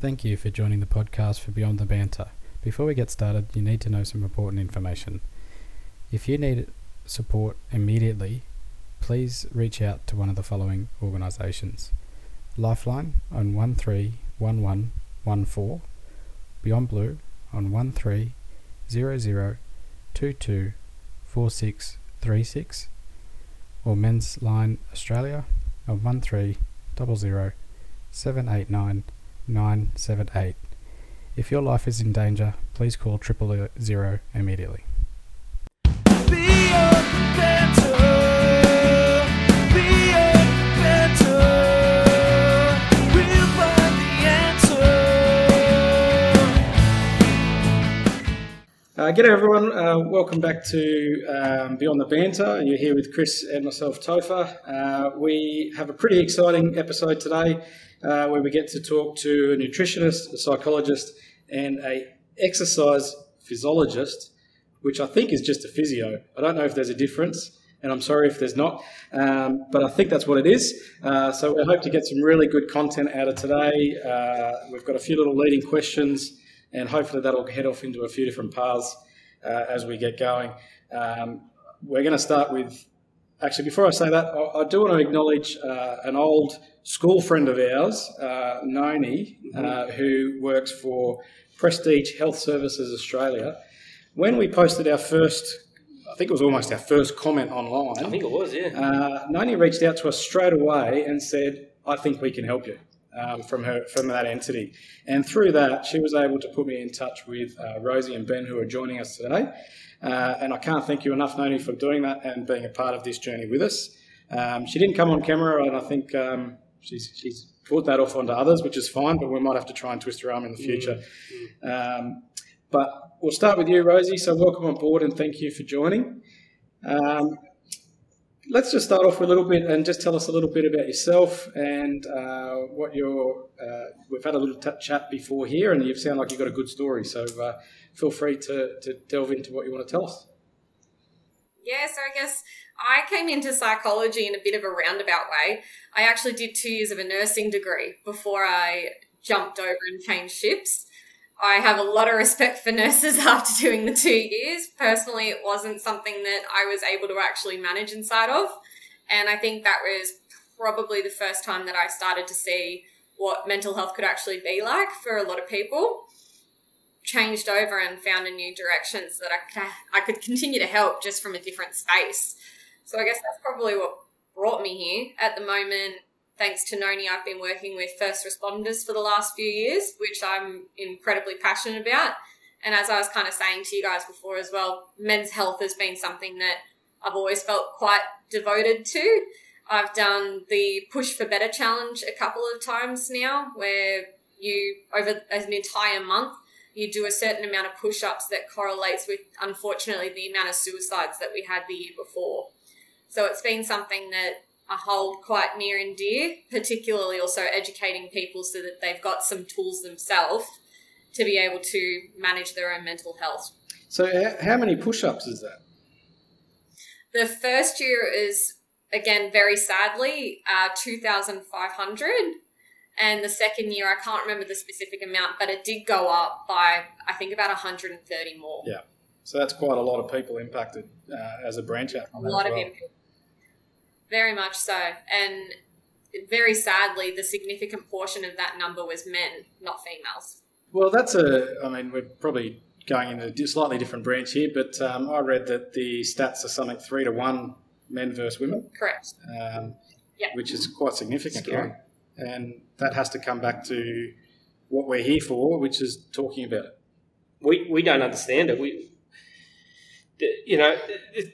Thank you for joining the podcast for Beyond the Banter. Before we get started, you need to know some important information. If you need support immediately, please reach out to one of the following organisations Lifeline on 131114, Beyond Blue on 1300224636, or Men's Line Australia on 1300 789 978. If your life is in danger, please call triple zero immediately. Uh, g'day everyone, uh, welcome back to um, Beyond the Banter. You're here with Chris and myself, Topher. Uh, we have a pretty exciting episode today uh, where we get to talk to a nutritionist, a psychologist, and a exercise physiologist, which I think is just a physio. I don't know if there's a difference, and I'm sorry if there's not, um, but I think that's what it is. Uh, so we hope to get some really good content out of today. Uh, we've got a few little leading questions, and hopefully that'll head off into a few different paths uh, as we get going. Um, we're going to start with, actually, before I say that, I, I do want to acknowledge uh, an old school friend of ours, uh, Noni, uh, who works for Prestige Health Services Australia. When we posted our first, I think it was almost our first comment online. I think it was, yeah. Uh, Noni reached out to us straight away and said, "I think we can help you." Um, from her from that entity, and through that, she was able to put me in touch with uh, Rosie and Ben, who are joining us today. Uh, and I can't thank you enough, Noni, for doing that and being a part of this journey with us. Um, she didn't come on camera, and I think um, she's she's put that off onto others, which is fine. But we might have to try and twist her arm in the future. Um, but we'll start with you, Rosie. So welcome on board, and thank you for joining. Um, let's just start off with a little bit and just tell us a little bit about yourself and uh, what your. Uh, we've had a little t- chat before here, and you sound like you've got a good story. So uh, feel free to, to delve into what you want to tell us. Yeah, so I guess I came into psychology in a bit of a roundabout way. I actually did two years of a nursing degree before I jumped over and changed ships. I have a lot of respect for nurses after doing the two years. Personally, it wasn't something that I was able to actually manage inside of. And I think that was probably the first time that I started to see what mental health could actually be like for a lot of people. Changed over and found a new direction so that I could, I could continue to help just from a different space. So I guess that's probably what brought me here. At the moment, thanks to Noni, I've been working with first responders for the last few years, which I'm incredibly passionate about. And as I was kind of saying to you guys before as well, men's health has been something that I've always felt quite devoted to. I've done the Push for Better challenge a couple of times now, where you, over an entire month, you do a certain amount of push ups that correlates with, unfortunately, the amount of suicides that we had the year before. So it's been something that I hold quite near and dear, particularly also educating people so that they've got some tools themselves to be able to manage their own mental health. So how many push-ups is that? The first year is, again, very sadly, uh, 2,500. And the second year, I can't remember the specific amount, but it did go up by, I think, about 130 more. Yeah. So that's quite a lot of people impacted uh, as a branch out. a lot as of impact. Very much so. And very sadly, the significant portion of that number was men, not females. Well, that's a. I mean, we're probably going in a slightly different branch here, but um, I read that the stats are something three to one men versus women, Correct. um, Yeah. which is quite significant, Scary. right? And that has to come back to what we're here for, which is talking about it. We, we don't understand it. We, the- you know,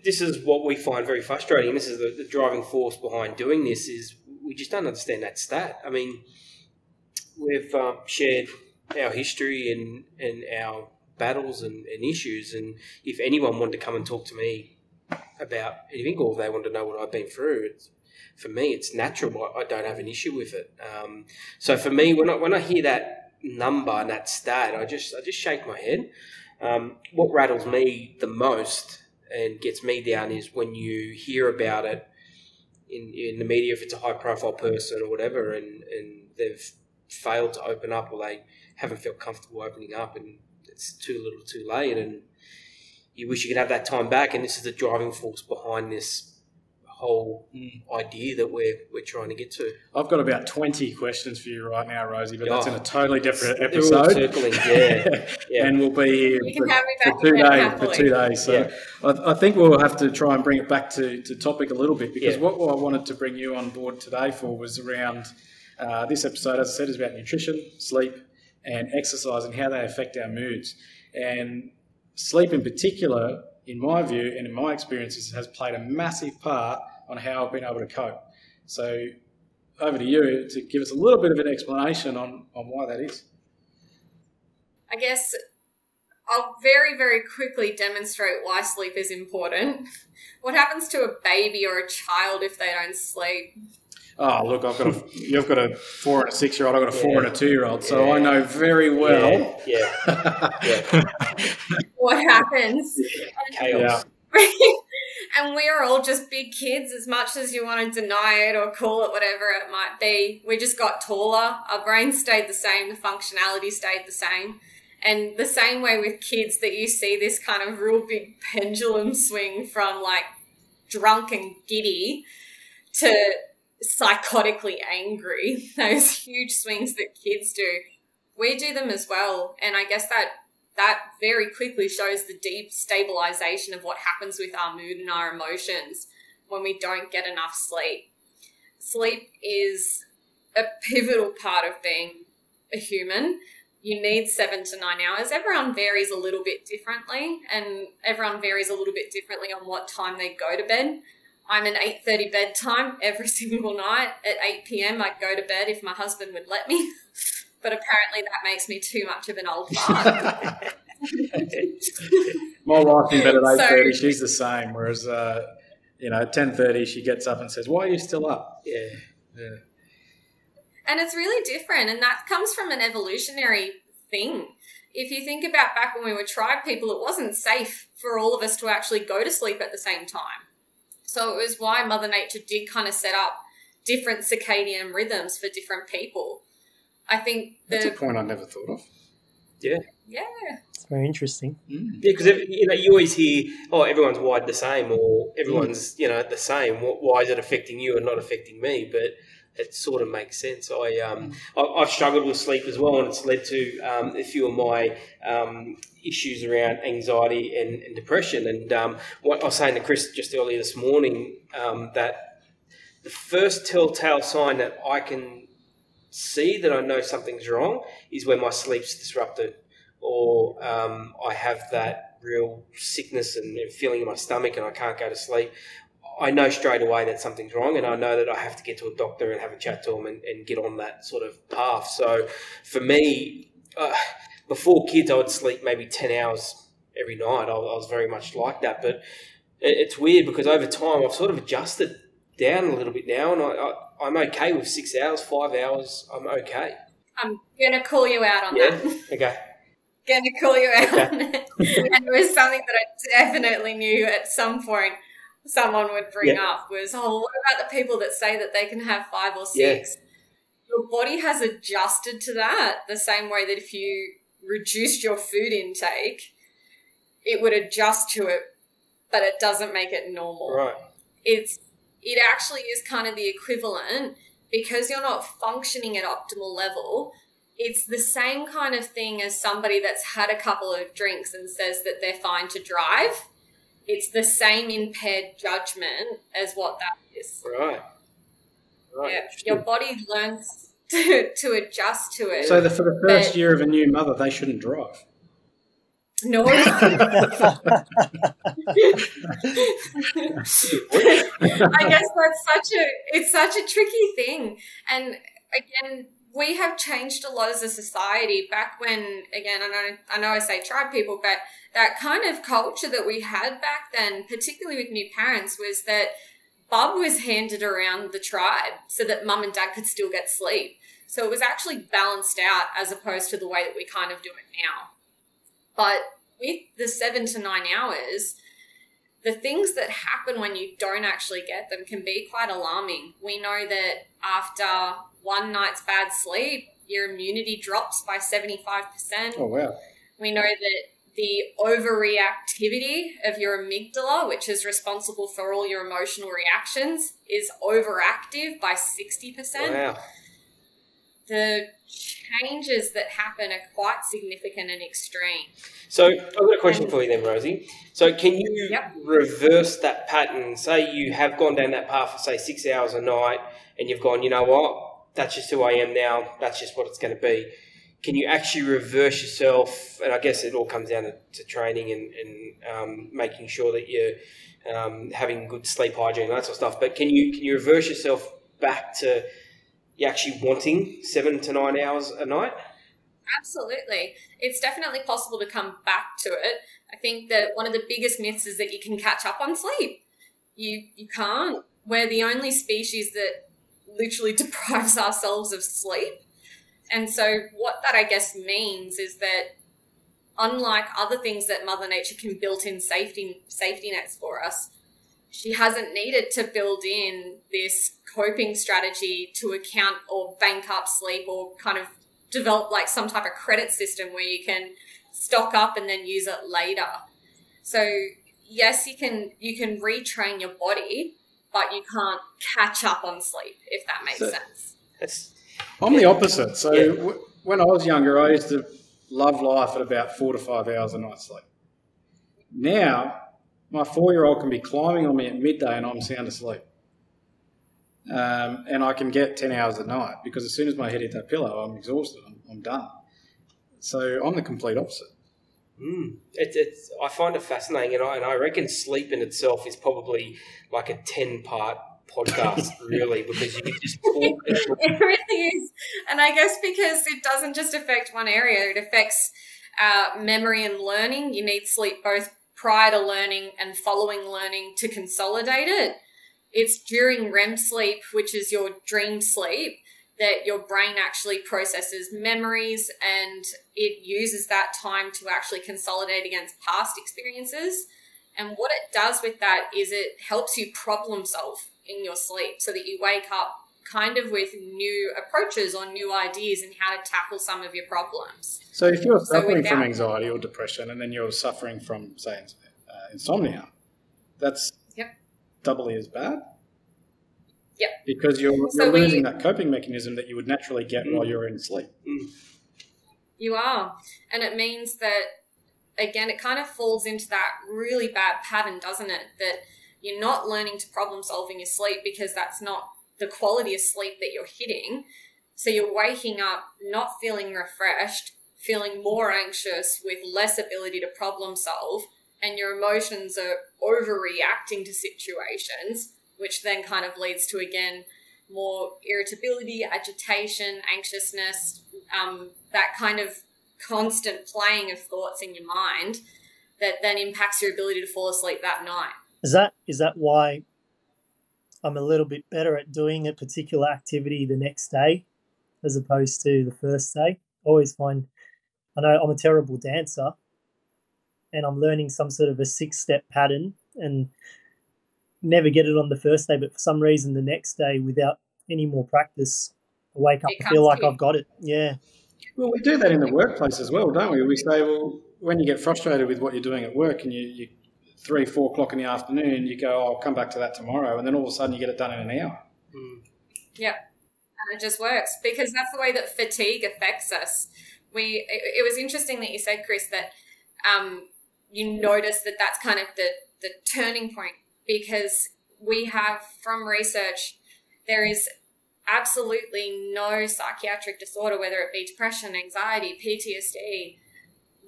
this is what we find very frustrating. This is the, the driving force behind doing this is we just don't understand that stat. I mean, we've um, shared our history and, and our battles and, and issues. And if anyone wanted to come and talk to me about anything or they wanted to know what I've been through, for me, it's natural. I, I don't have an issue with it. Um, so for me, when I, when I hear that number and that stat, I just I just shake my head. Um, what rattles me the most and gets me down is when you hear about it in, in the media, if it's a high profile person or whatever, and, and they've failed to open up or they haven't felt comfortable opening up and it's too little too late and you wish you could have that time back and this is the driving force behind this whole Mm. idea that we're we're trying to get to. I've got about 20 questions for you right now, Rosie, but that's in Oh. a totally different episode. circling, yeah. Yeah. and we'll be here You for, for two days. For two days, so Yeah. I, I think we'll have to try and bring it back to, to topic a little bit because Yeah. what I wanted to bring you on board today for was around uh, this episode. As I said, is about nutrition, sleep, and exercise and how they affect our moods. And sleep, in particular, in my view and in my experiences, has played a massive part on how I've been able to cope. So, over to you to give us a little bit of an explanation on, on why that is. I guess I'll very, very quickly demonstrate why sleep is important. What happens to a baby or a child if they don't sleep? Oh, look, I've got a, you've got a four and a six year old, I've got a four Yeah. and a two year old, so Yeah. I know very well. yeah, yeah, What happens? chaos. and we're all just big kids, as much as you want to deny it or call it whatever it might be. We just got taller. Our brains stayed the same. The functionality stayed the same. And the same way with kids, that you see this kind of real big pendulum swing from like drunk and giddy to psychotically angry. Those huge swings that kids do. We do them as well. And I guess that that very quickly shows the deep stabilization of what happens with our mood and our emotions when we don't get enough sleep. Sleep is a pivotal part of being a human. You need seven to nine hours. Everyone varies a little bit differently, and everyone varies a little bit differently on what time they go to bed. I'm an 8:30 bedtime every single night. At 8 p.m. I go to bed if my husband would let me. But apparently that makes me too much of an old fart. My wife in bed at 8:30. So- she's the same. Whereas, uh, you know, at ten thirty, she gets up and says, "Why are you still up?" yeah. Yeah. And it's really different, and that comes from an evolutionary thing. If you think about back when we were tribe people, it wasn't safe for all of us to actually go to sleep at the same time. So it was why Mother Nature did kind of set up different circadian rhythms for different people. I think That's a the point I never thought of. yeah, Yeah. It's very interesting. Mm. Yeah, because you know you always hear, "Oh, everyone's wired the same," or "Everyone's you know the same." Why is it affecting you and not affecting me? But it sort of makes sense. I um I, I've struggled with sleep as well, and it's led to um, a few of my um, issues around anxiety and, and depression. And um, what I was saying to Chris just earlier this morning um, that the first telltale sign that I can see that I know something's wrong is when my sleep's disrupted or um, I have that real sickness and feeling in my stomach and I can't go to sleep, I know straight away that something's wrong and I know that I have to get to a doctor and have a chat to them and, and get on that sort of path. So for me, uh, before kids, I would sleep maybe 10 hours every night. I, I was very much like that. But it, it's weird because over time I've sort of adjusted down a little bit now and I, I, I'm okay with six hours, five hours. I'm okay. I'm gonna call you out on Yeah. that. Okay. gonna call you out Okay. and it was something that I definitely knew at some point someone would bring up was, oh, what about the people that say that they can have five or Yeah. six? Your body has adjusted to that the same way that if you reduced your food intake, it would adjust to it, but it doesn't make it normal Right. it's it actually is kind of the equivalent because you're not functioning at optimal level it's the same kind of thing as somebody that's had a couple of drinks and says that they're fine to drive it's the same impaired judgment as what that is Right. Right. yeah, your body learns to, to adjust to it So, the, for the first But- year of a new mother, they shouldn't drive. no I guess that's such a it's such a tricky thing. And again, we have changed a lot as a society. Back when again, I know I know I say tribe people, but that kind of culture that we had back then, particularly with new parents, was that Bub was handed around the tribe so that mum and dad could still get sleep. So it was actually balanced out as opposed to the way that we kind of do it now. But with the seven to nine hours, the things that happen when you don't actually get them can be quite alarming. We know that after one night's bad sleep, your immunity drops by 75%. Oh wow. We know that the overreactivity of your amygdala, which is responsible for all your emotional reactions, is overactive by 60%. Wow. The changes that happen are quite significant and extreme. So I've got a question for you then, Rosie. So can you Yep. reverse that pattern? Say you have gone down that path for say six hours a night, and you've gone, you know what? That's just who I am now. That's just what it's going to be. Can you actually reverse yourself? And I guess it all comes down to, to training and, and um, making sure that you're um, having good sleep hygiene and that sort of stuff. But can you can you reverse yourself back to you actually wanting seven to nine hours a night? Absolutely. It's definitely possible to come back to it. I think that one of the biggest myths is that you can catch up on sleep. You you can't. We're the only species that literally deprives ourselves of sleep. And so what that I guess means is that unlike other things that Mother Nature can built in safety safety nets for us, she hasn't needed to build in this coping strategy to account or bank up sleep or kind of develop like some type of credit system where you can stock up and then use it later. So yes, you can you can retrain your body, but you can't catch up on sleep if that makes So- sense. That's I'm the opposite. So Yeah. w- when I was younger, I used to love life at about four to five hours a night sleep. Now, my four-year-old can be climbing on me at midday and I'm sound asleep. Um, and I can get 10 hours a night because as soon as my head hit that pillow, I'm exhausted. I'm, I'm done. So I'm the complete opposite. Mm. It, it's, I find it fascinating, and I, and I reckon sleep in itself is probably like a 10 part podcast, really, because you can just talk. It really is. And I guess because it doesn't just affect one area, it affects uh, memory and learning. You need sleep both prior to learning and following learning to consolidate it. It's during REM sleep, which is your dream sleep, that your brain actually processes memories and it uses that time to actually consolidate against past experiences. And what it does with that is it helps you problem solve in your sleep so that you wake up kind of with new approaches or new ideas and how to tackle some of your problems. So if you're So suffering without- from anxiety or depression and then you're suffering from, say, uh, insomnia, that's Yep. doubly as bad. Yep. Because you're, you're So we- losing that coping mechanism that you would naturally get Mm. while you're in sleep. You are. And it means that, again, it kind of falls into that really bad pattern, doesn't it? That you're not learning to problem solve in your sleep because that's not the quality of sleep that you're hitting. So you're waking up not feeling refreshed, feeling more anxious with less ability to problem solve, and your emotions are overreacting to situations, which then kind of leads to, again, more irritability, agitation, anxiousness, um, that kind of constant playing of thoughts in your mind that then impacts your ability to fall asleep that night. Is that is that why I'm a little bit better at doing a particular activity the next day as opposed to the first day? Always find I know I'm a terrible dancer and I'm learning some sort of a six step pattern and never get it on the first day, but for some reason the next day without any more practice I wake up It and feel like you. I've got it. Yeah. Well, we do that in the workplace as well, don't we? We say, well, when you get frustrated with what you're doing at work and you, you three, four o'clock in the afternoon, you go, oh, I'll come back to that tomorrow. And then all of a sudden you get it done in an hour. Yeah. And it just works because that's the way that fatigue affects us. We it, it was interesting that you said, Chris, that um, you notice that that's kind of the the turning point because we have from research there is absolutely no psychiatric disorder, whether it be depression, anxiety, PTSD.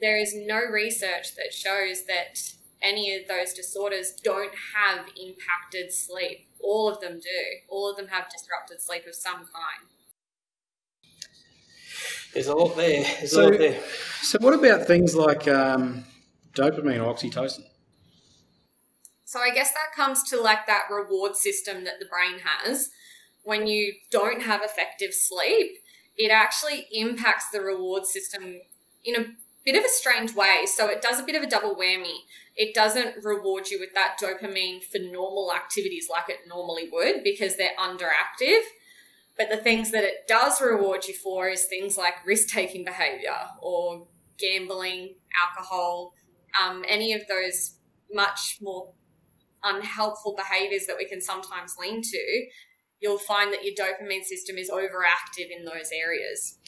There is no research that shows that any of those disorders don't have impacted sleep. All of them do. All of them have disrupted sleep of some kind. There's a lot there. There's So- a lot there. So, what about things like um, dopamine or oxytocin? So I guess that comes to like that reward system that the brain has. When you don't have effective sleep, it actually impacts the reward system in a bit of a strange way. So it does a bit of a double whammy. It doesn't reward you with that dopamine for normal activities like it normally would because they're underactive. But the things that it does reward you for is things like risk taking behavior or gambling, alcohol, um, any of those much more unhelpful behaviors that we can sometimes lean to. You'll find that your dopamine system is overactive in those areas.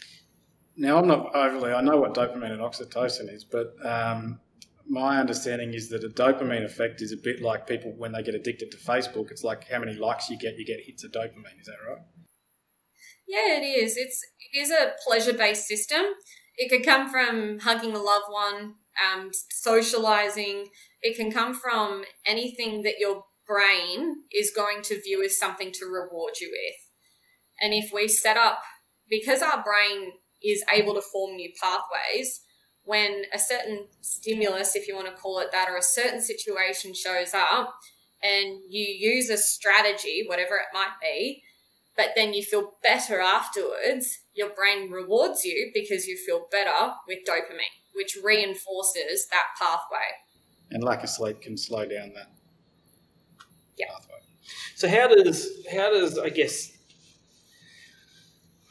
Now, I'm not overly, I know what dopamine and oxytocin is, but um, my understanding is that a dopamine effect is a bit like people when they get addicted to Facebook. It's like how many likes you get, you get hits of dopamine. Is that right? Yeah, it is. It's it is a pleasure based system. It could come from hugging a loved one, um, socializing. It can come from anything that your brain is going to view as something to reward you with. And if we set up, because our brain is able to form new pathways, when a certain stimulus, if you want to call it that, or a certain situation shows up, and you use a strategy, whatever it might be, but then you feel better afterwards, your brain rewards you because you feel better with dopamine, which reinforces that pathway. And lack of sleep can slow down that Yeah. pathway. So how does how does I guess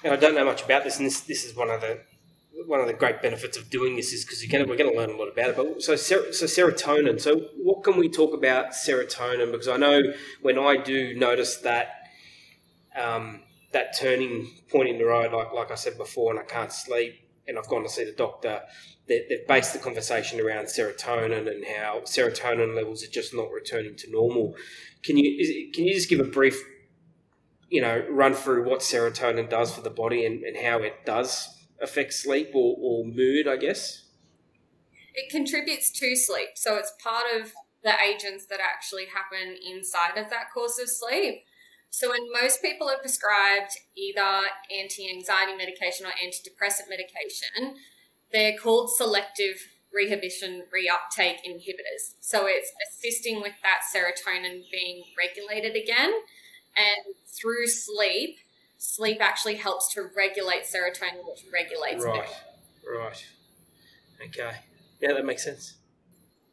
and I don't know much about this, and this this is one of the one of the great benefits of doing this is because we're going to learn a lot about it. But so ser- so serotonin. So what can we talk about serotonin? Because I know when I do notice that um, that turning point in the road, like like I said before, and I can't sleep, and I've gone to see the doctor. They, they've based the conversation around serotonin and how serotonin levels are just not returning to normal. Can you it- can you just give a brief, you know, run through what serotonin does for the body and, and how it does affect sleep or, or mood? I guess. It contributes to sleep. So it's part of the agents that actually happen inside of that course of sleep. So when most people are prescribed either anti-anxiety medication or antidepressant medication, they're called selective reinhibition reuptake inhibitors. So it's assisting with that serotonin being regulated again. And through sleep, sleep actually helps to regulate serotonin, which regulates Right. mood. Right. Okay. Yeah, that makes sense.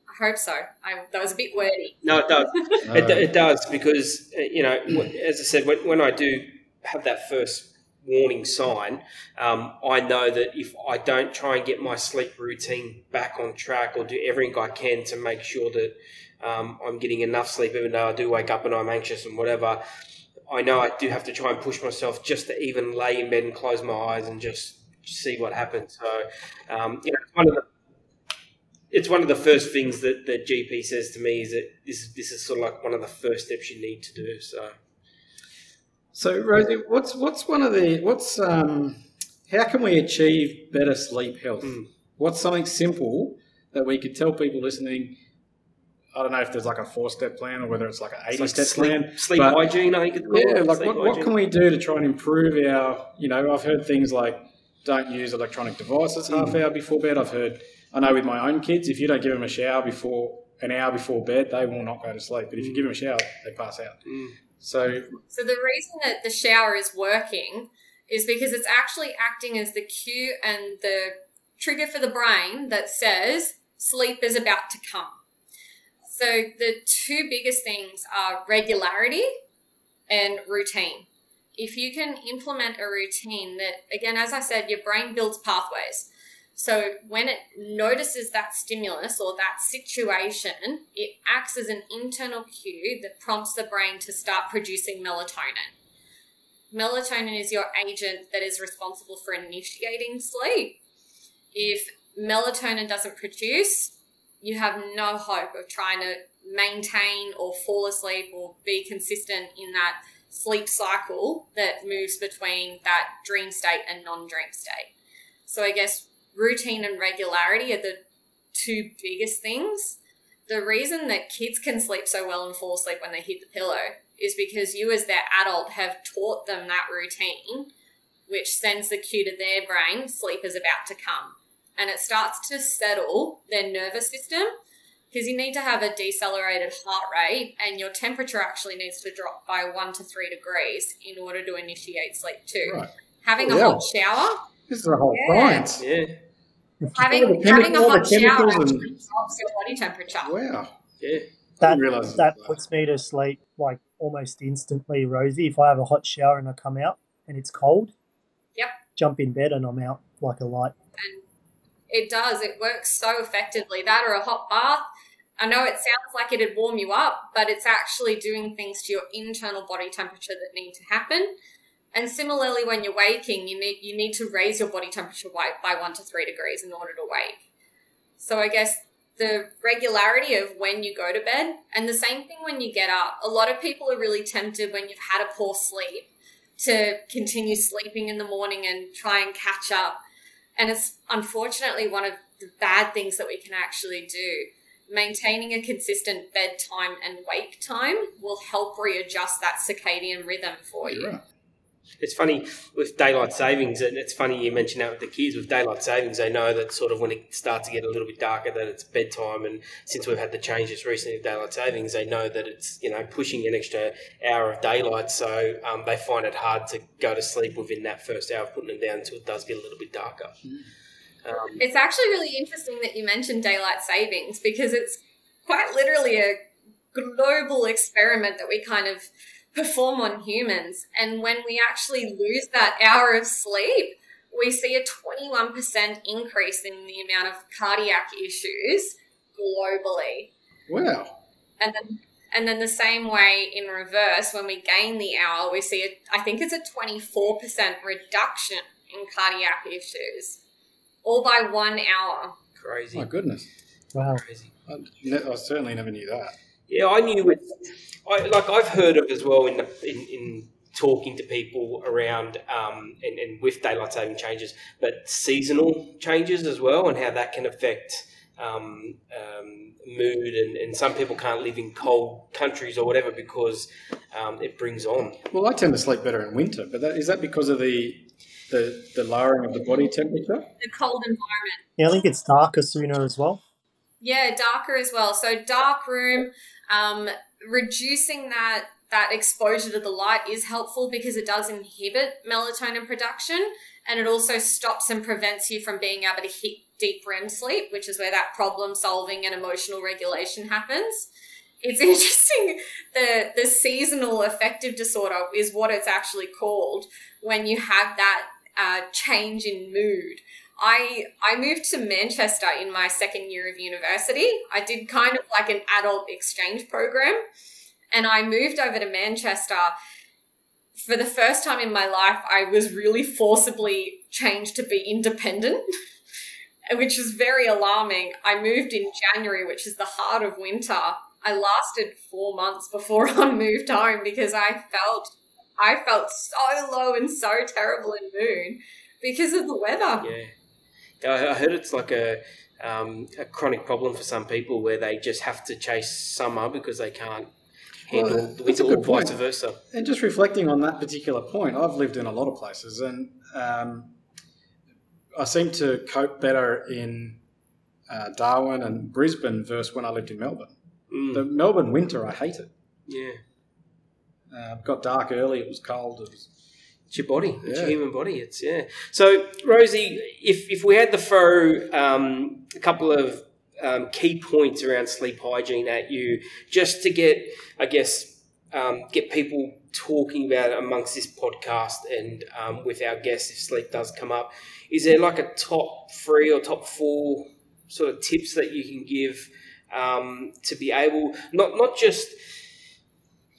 I hope so. I, that was a bit wordy. No, it does. It, it does because uh, you know, as I said, when, when I do have that first warning sign, um, I know that if I don't try and get my sleep routine back on track or do everything I can to make sure that um, I'm getting enough sleep, even though I do wake up and I'm anxious and whatever, I know I do have to try and push myself just to even lay in bed and close my eyes and just see what happens. So, um, you know, it's one of the it's one of the first things that the GP says to me is that this this is sort of like one of the first steps you need to do. So So, Rosie, what's what's one of the what's um, how can we achieve better sleep health? Mm. What's something simple that we could tell people listening? I don't know if there's like a four step plan or whether it's like an eighty like step sleep, plan. sleep but- hygiene, I think. Yeah, like what, what can we do to try and improve our? You know, I've heard things like don't use electronic devices half Mm. hour before bed. I've heard, I know with my own kids, if you don't give them a shower before an hour before bed, they will not go to sleep. But if you give them a shower, they pass out. Mm. So So the reason that the shower is working is because it's actually acting as the cue and the trigger for the brain that says sleep is about to come. So the two biggest things are regularity and routine. If you can implement a routine that, again, as I said, your brain builds pathways. So when it notices that stimulus or that situation, it acts as an internal cue that prompts the brain to start producing melatonin. Melatonin is your agent that is responsible for initiating sleep. If melatonin doesn't produce, you have no hope of trying to maintain or fall asleep or be consistent in that sleep cycle that moves between that dream state and non dream state. So, I guess routine and regularity are the two biggest things. The reason that kids can sleep so well and fall asleep when they hit the pillow is because you, as their adult, have taught them that routine, which sends the cue to their brain sleep is about to come. And it starts to settle their nervous system because you need to have a decelerated heart rate and your temperature actually needs to drop by one to three degrees in order to initiate sleep too. Right. Having a Yeah. hot shower this is a whole Yeah. science. Yeah, having having a chemi- all the hot shower actually drops your body temperature. Wow. yeah. That didn't realise it was that that. puts me to sleep like almost instantly, Rosie. If I have a hot shower and I come out, and it's cold. Yep. Jump in bed and I'm out like a light. and it does. It works so effectively. That or a hot bath. I know it sounds like it'd warm you up, but it's actually doing things to your internal body temperature that need to happen. And similarly, when you're waking, you need you need to raise your body temperature by, by one to three degrees in order to wake. So I guess the regularity of when you go to bed, and the same thing when you get up. A lot of people are really tempted when you've had a poor sleep to continue sleeping in the morning and try and catch up. And it's unfortunately one of the bad things that we can actually do. Maintaining a consistent bedtime and wake time will help readjust that circadian rhythm for you. You're right. It's funny with daylight savings, and it's funny you mentioned that with the kids. With daylight savings, they know that sort of when it starts to get a little bit darker, that it's bedtime. And since we've had the changes recently with daylight savings, they know that it's you know pushing an extra hour of daylight. So um, they find it hard to go to sleep within that first hour of putting them down until it does get a little bit darker. Um, It's actually really interesting that you mentioned daylight savings because it's quite literally a global experiment that we kind of perform on humans. And when we actually lose that hour of sleep, we see a 21% increase in the amount of cardiac issues globally. Wow. And then and then the same way in reverse, when we gain the hour, we see a, I think it's a 24% reduction in cardiac issues, all by one hour. crazy, My goodness. Wow. crazy. I, ne- I certainly never knew that. Yeah, I knew it. I like I've heard of as well in the, in, in talking to people around um, and, and with daylight saving changes, but seasonal changes as well, and how that can affect um, um, mood. And, and some people can't live in cold countries or whatever because um, it brings on. Well, I tend to sleep better in winter, but that, is that because of the, the the lowering of the body temperature? The cold environment. Yeah, I think it's darker sooner as well. Yeah, darker as well. So dark room, um, reducing that that exposure to the light is helpful because it does inhibit melatonin production and it also stops and prevents you from being able to hit deep REM sleep, which is where that problem solving and emotional regulation happens. It's interesting the the seasonal affective disorder is what it's actually called when you have that uh, change in mood. I I moved to Manchester in my second year of university. I did kind of like an adult exchange program, and I moved over to Manchester. For the first time in my life, I was really forcibly changed to be independent, which was very alarming. I moved in January, which is the heart of winter. I lasted four months before I moved home because I felt I felt so low and so terrible in mood because of the weather. Yeah, I I heard it's like a um, a chronic problem for some people where they just have to chase summer because they can't handle Well, that's a winter or good point. vice versa. And just reflecting on that particular point, I've lived in a lot of places, and um, I seem to cope better in uh, Darwin and Brisbane versus when I lived in Melbourne. Mm, The Melbourne winter, I hate it. yeah. Uh, got dark early. It was cold. It was, It's your body. It's your human body. It's yeah. So Rosie, if if we had the throw um, a couple of um, key points around sleep hygiene at you, just to get, I guess, um, get people talking about it amongst this podcast and um, with our guests, if sleep does come up, is there like a top three or top four sort of tips that you can give um, to be able not not just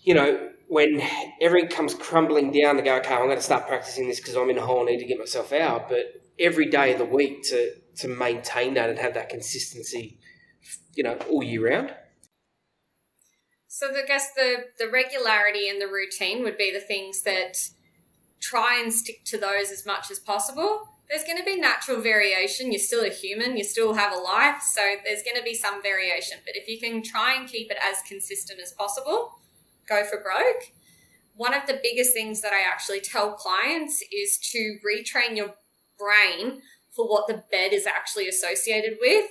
you know when everything comes crumbling down to go, okay, I'm going to start practicing this because I'm in a hole, I need to get myself out. But every day of the week to to maintain that and have that consistency, you know, all year round. So I guess the the regularity and the routine would be the things that try and stick to those as much as possible. There's going to be natural variation. You're still a human. You still have a life, so there's going to be some variation. But if you can try and keep it as consistent as possible, go for broke. One of the biggest things that I actually tell clients is to retrain your brain for what the bed is actually associated with.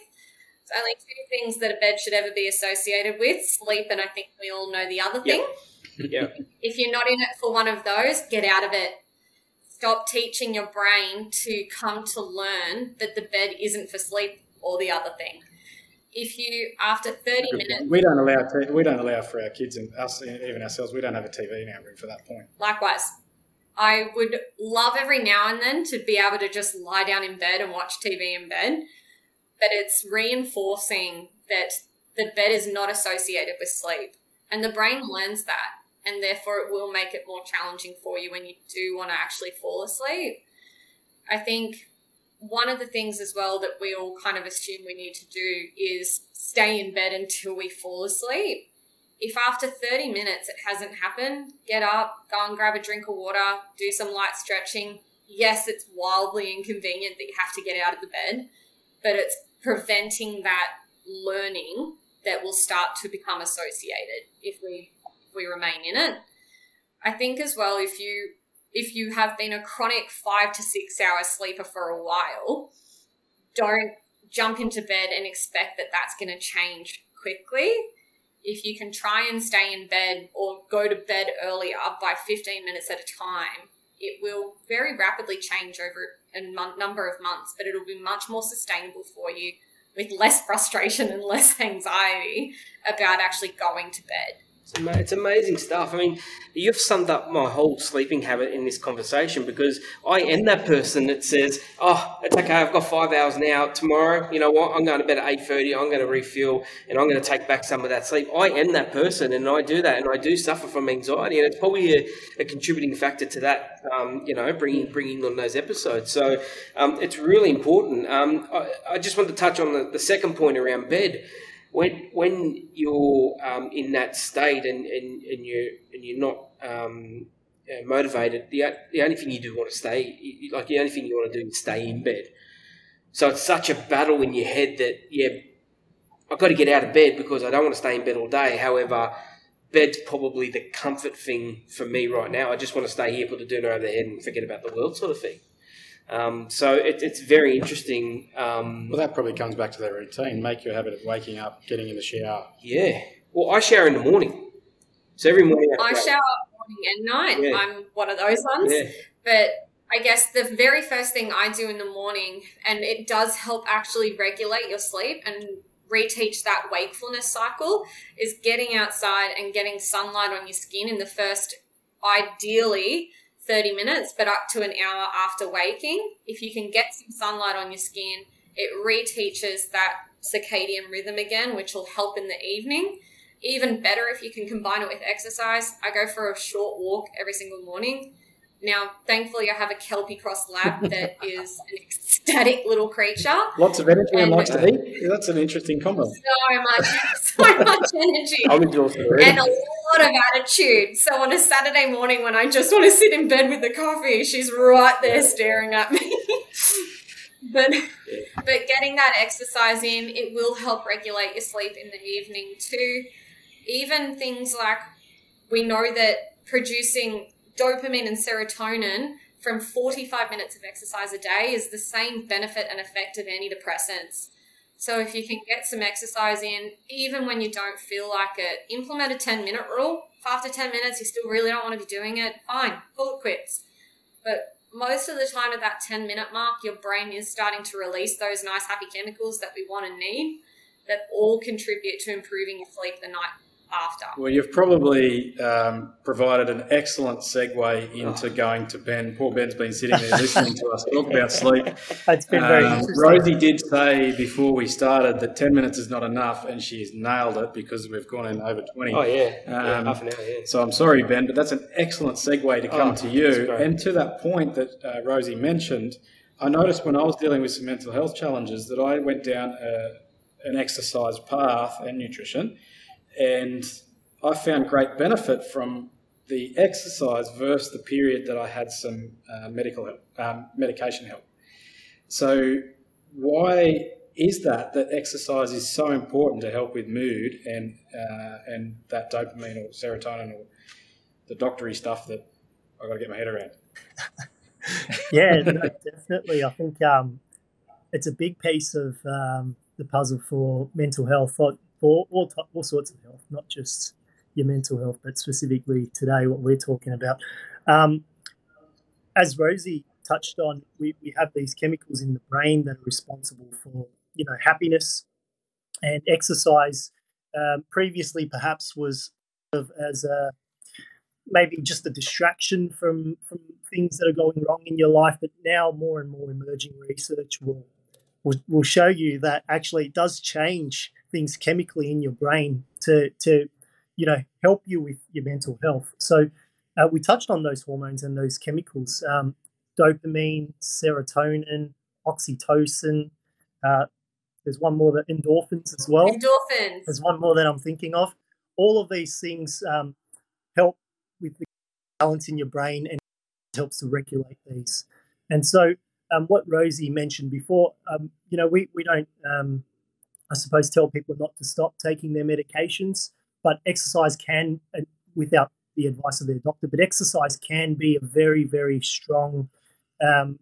There's only two things that a bed should ever be associated with sleep, and I think we all know the other thing. Yeah. If you're not in it for one of those, get out of it. Stop teaching your brain to come to learn that the bed isn't for sleep or the other thing. If you, after 30 minutes, we don't allow t- we don't allow for our kids and us even ourselves. We don't have a TV in our room for that point. likewise, I would love every now and then to be able to just lie down in bed and watch TV in bed, but it's reinforcing that the bed is not associated with sleep. And the brain learns that, and therefore it will make it more challenging for you when you do want to actually fall asleep. I think one of the things as well that we all kind of assume we need to do is stay in bed until we fall asleep. If after 30 minutes it hasn't happened, get up, go and grab a drink of water, do some light stretching. Yes, it's wildly inconvenient that you have to get out of the bed, but it's preventing that learning that will start to become associated if we if we remain in it. I think as well if you if you have been a chronic five to six hour sleeper for a while, don't jump into bed and expect that that's going to change quickly. If you can try and stay in bed or go to bed earlier by 15 minutes at a time, it will very rapidly change over a number of months, but it'll be much more sustainable for you with less frustration and less anxiety about actually going to bed. It's, ama- it's amazing stuff. I mean, you've summed up my whole sleeping habit in this conversation because I am that person that says, "Oh, it's okay. I've got five hours now. Tomorrow, you know what? I'm going to bed at eight thirty. I'm going to refuel, and I'm going to take back some of that sleep." I am that person, and I do that, and I do suffer from anxiety, and it's probably a, a contributing factor to that. Um, you know, bringing bringing on those episodes. So um, it's really important. Um, I, I just want to touch on the, the second point around bed when when you're um, in that state and, and, and you and you're not um, uh, motivated, the the only thing you do want to stay like the only thing you want to do is stay in bed. So it's such a battle in your head that yeah, I've got to get out of bed because I don't want to stay in bed all day. However, bed's probably the comfort thing for me right now. I just want to stay here, put the dinner over the head, and forget about the world, sort of thing. Um, so it, it's very interesting. Um, Well, that probably comes back to that routine. Make your habit of waking up, getting in the shower. Yeah. Well, I shower in the morning. So every morning I have- shower morning and night. Yeah. I'm one of those ones. Yeah. But I guess the very first thing I do in the morning, and it does help actually regulate your sleep and reteach that wakefulness cycle, is getting outside and getting sunlight on your skin in the first, ideally, 30 minutes, but up to an hour after waking. If you can get some sunlight on your skin, it reteaches that circadian rhythm again, which will help in the evening. Even better if you can combine it with exercise. I go for a short walk every single morning. Now, thankfully, I have a Kelpie Cross lab that is an ecstatic little creature. Lots of energy and And- likes to eat. Yeah, that's an interesting combo. So much, so much energy I'm exhausted already. and a lot of attitude. So on a Saturday morning when I just want to sit in bed with the coffee, she's right there staring at me. but but getting that exercise in, it will help regulate your sleep in the evening too. Even things like we know that producing dopamine and serotonin from 45 minutes of exercise a day is the same benefit and effect of antidepressants. So if you can get some exercise in, even when you don't feel like it, implement a 10 minute rule. If after 10 minutes you still really don't want to be doing it, fine, call it quits. But most of the time at that 10 minute mark, your brain is starting to release those nice happy chemicals that we want and need that all contribute to improving your sleep the night after. Well, you've probably um, provided an excellent segue into going to Ben. Poor Ben's been sitting there listening to us talk about sleep. It's been very Um, interesting. Rosie did say before we started that 10 minutes is not enough, and she's nailed it because we've gone in over 20. Oh, yeah. yeah. Um, Half an hour, yeah. So I'm sorry, Ben, but that's an excellent segue to come Oh, to you. And to that point that uh, Rosie mentioned, I noticed when I was dealing with some mental health challenges that I went down a, an exercise path and nutrition, and I found great benefit from the exercise versus the period that I had some uh, medical help, um, medication help. So why is that that exercise is so important to help with mood and uh, and that dopamine or serotonin or the doctory stuff that I've got to get my head around? yeah, no, definitely. I think um, it's a big piece of um, the puzzle for mental health, for, for all, t- all sorts of health, not just your mental health, but specifically today, what we're talking about. Um, as Rosie touched on, we, we have these chemicals in the brain that are responsible for, you know, happiness and exercise. Um, previously, perhaps was as a maybe just a distraction from from things that are going wrong in your life. But now more and more emerging research will will, will show you that actually it does change things chemically in your brain to to you know help you with your mental health. So uh, we touched on those hormones and those chemicals: um, dopamine, serotonin, oxytocin. Uh, there's one more that endorphins as well. Endorphins. There's one more that I'm thinking of. All of these things um, help with the balance in your brain and helps to regulate these. And so, um, what Rosie mentioned before, um, you know, we, we don't, um, I suppose, tell people not to stop taking their medications, but exercise can, uh, without the advice of their doctor, but exercise can be a very, very strong um,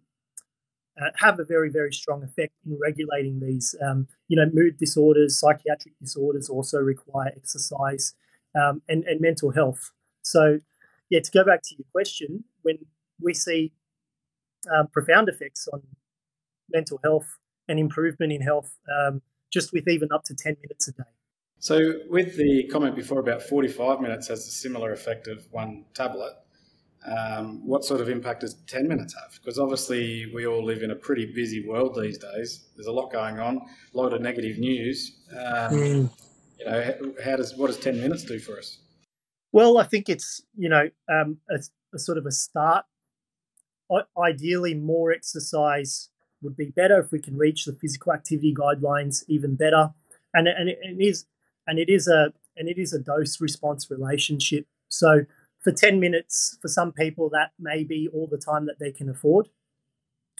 uh, have a very, very strong effect in regulating these. Um, you know, mood disorders, psychiatric disorders also require exercise, um, and, and mental health. So, yeah, to go back to your question, when we see um, profound effects on mental health and improvement in health, um, just with even up to 10 minutes a day. So, with the comment before about 45 minutes has a similar effect of one tablet, um, what sort of impact does 10 minutes have? Because obviously, we all live in a pretty busy world these days. There's a lot going on, a lot of negative news. Um, You know, how does what does 10 minutes do for us? Well, I think it's you know um, a, a sort of a start. I- Ideally, more exercise would be better if we can reach the physical activity guidelines even better, and it- and it, it is and it is a and it is a dose response relationship. So for ten minutes, for some people, that may be all the time that they can afford.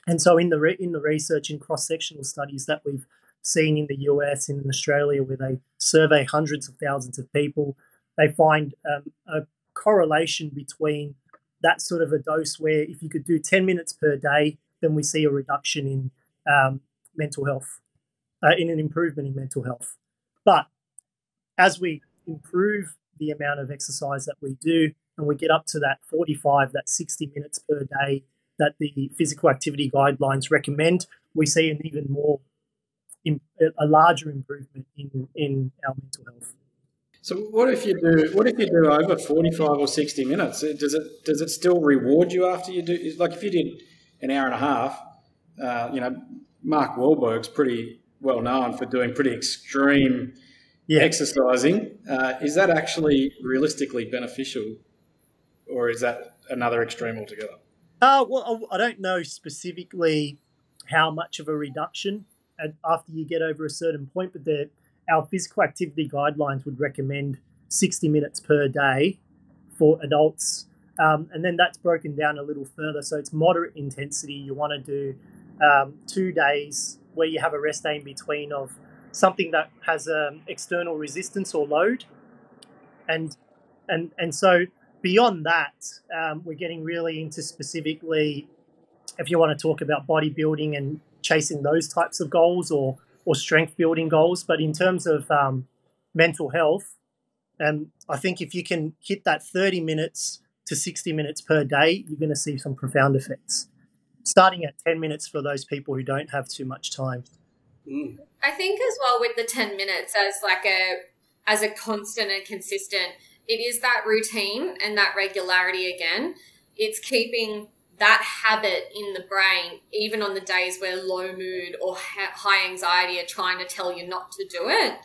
And so in the re- in the research in cross sectional studies that we've seen in the US and in Australia, where they survey hundreds of thousands of people, they find um, a correlation between that sort of a dose where if you could do 10 minutes per day, then we see a reduction in um, mental health, uh, in an improvement in mental health. But as we improve the amount of exercise that we do and we get up to that 45, that 60 minutes per day that the physical activity guidelines recommend, we see an even more, a larger improvement in, in our mental health. So, what if you do? What if you do over 45 or 60 minutes? Does it does it still reward you after you do? Like if you did an hour and a half, uh, you know, Mark Wahlberg's pretty well known for doing pretty extreme Yeah. exercising. Uh, is that actually realistically beneficial, or is that another extreme altogether? Uh, well, I don't know specifically how much of a reduction after you get over a certain point, but the, our physical activity guidelines would recommend 60 minutes per day for adults. Um, and then that's broken down a little further. So it's moderate intensity. You want to do um, two days where you have a rest day in between of something that has um, external resistance or load. And, and, and so beyond that, um, we're getting really into specifically if you want to talk about bodybuilding and chasing those types of goals or or strength building goals. But in terms of um, mental health, um, I think if you can hit that 30 minutes to 60 minutes per day, you're going to see some profound effects. Starting at 10 minutes for those people who don't have too much time. Mm. I think as well with the 10 minutes as like a as a constant and consistent, it is that routine and that regularity again. It's keeping that habit in the brain even on the days where low mood or ha- high anxiety are trying to tell you not to do it.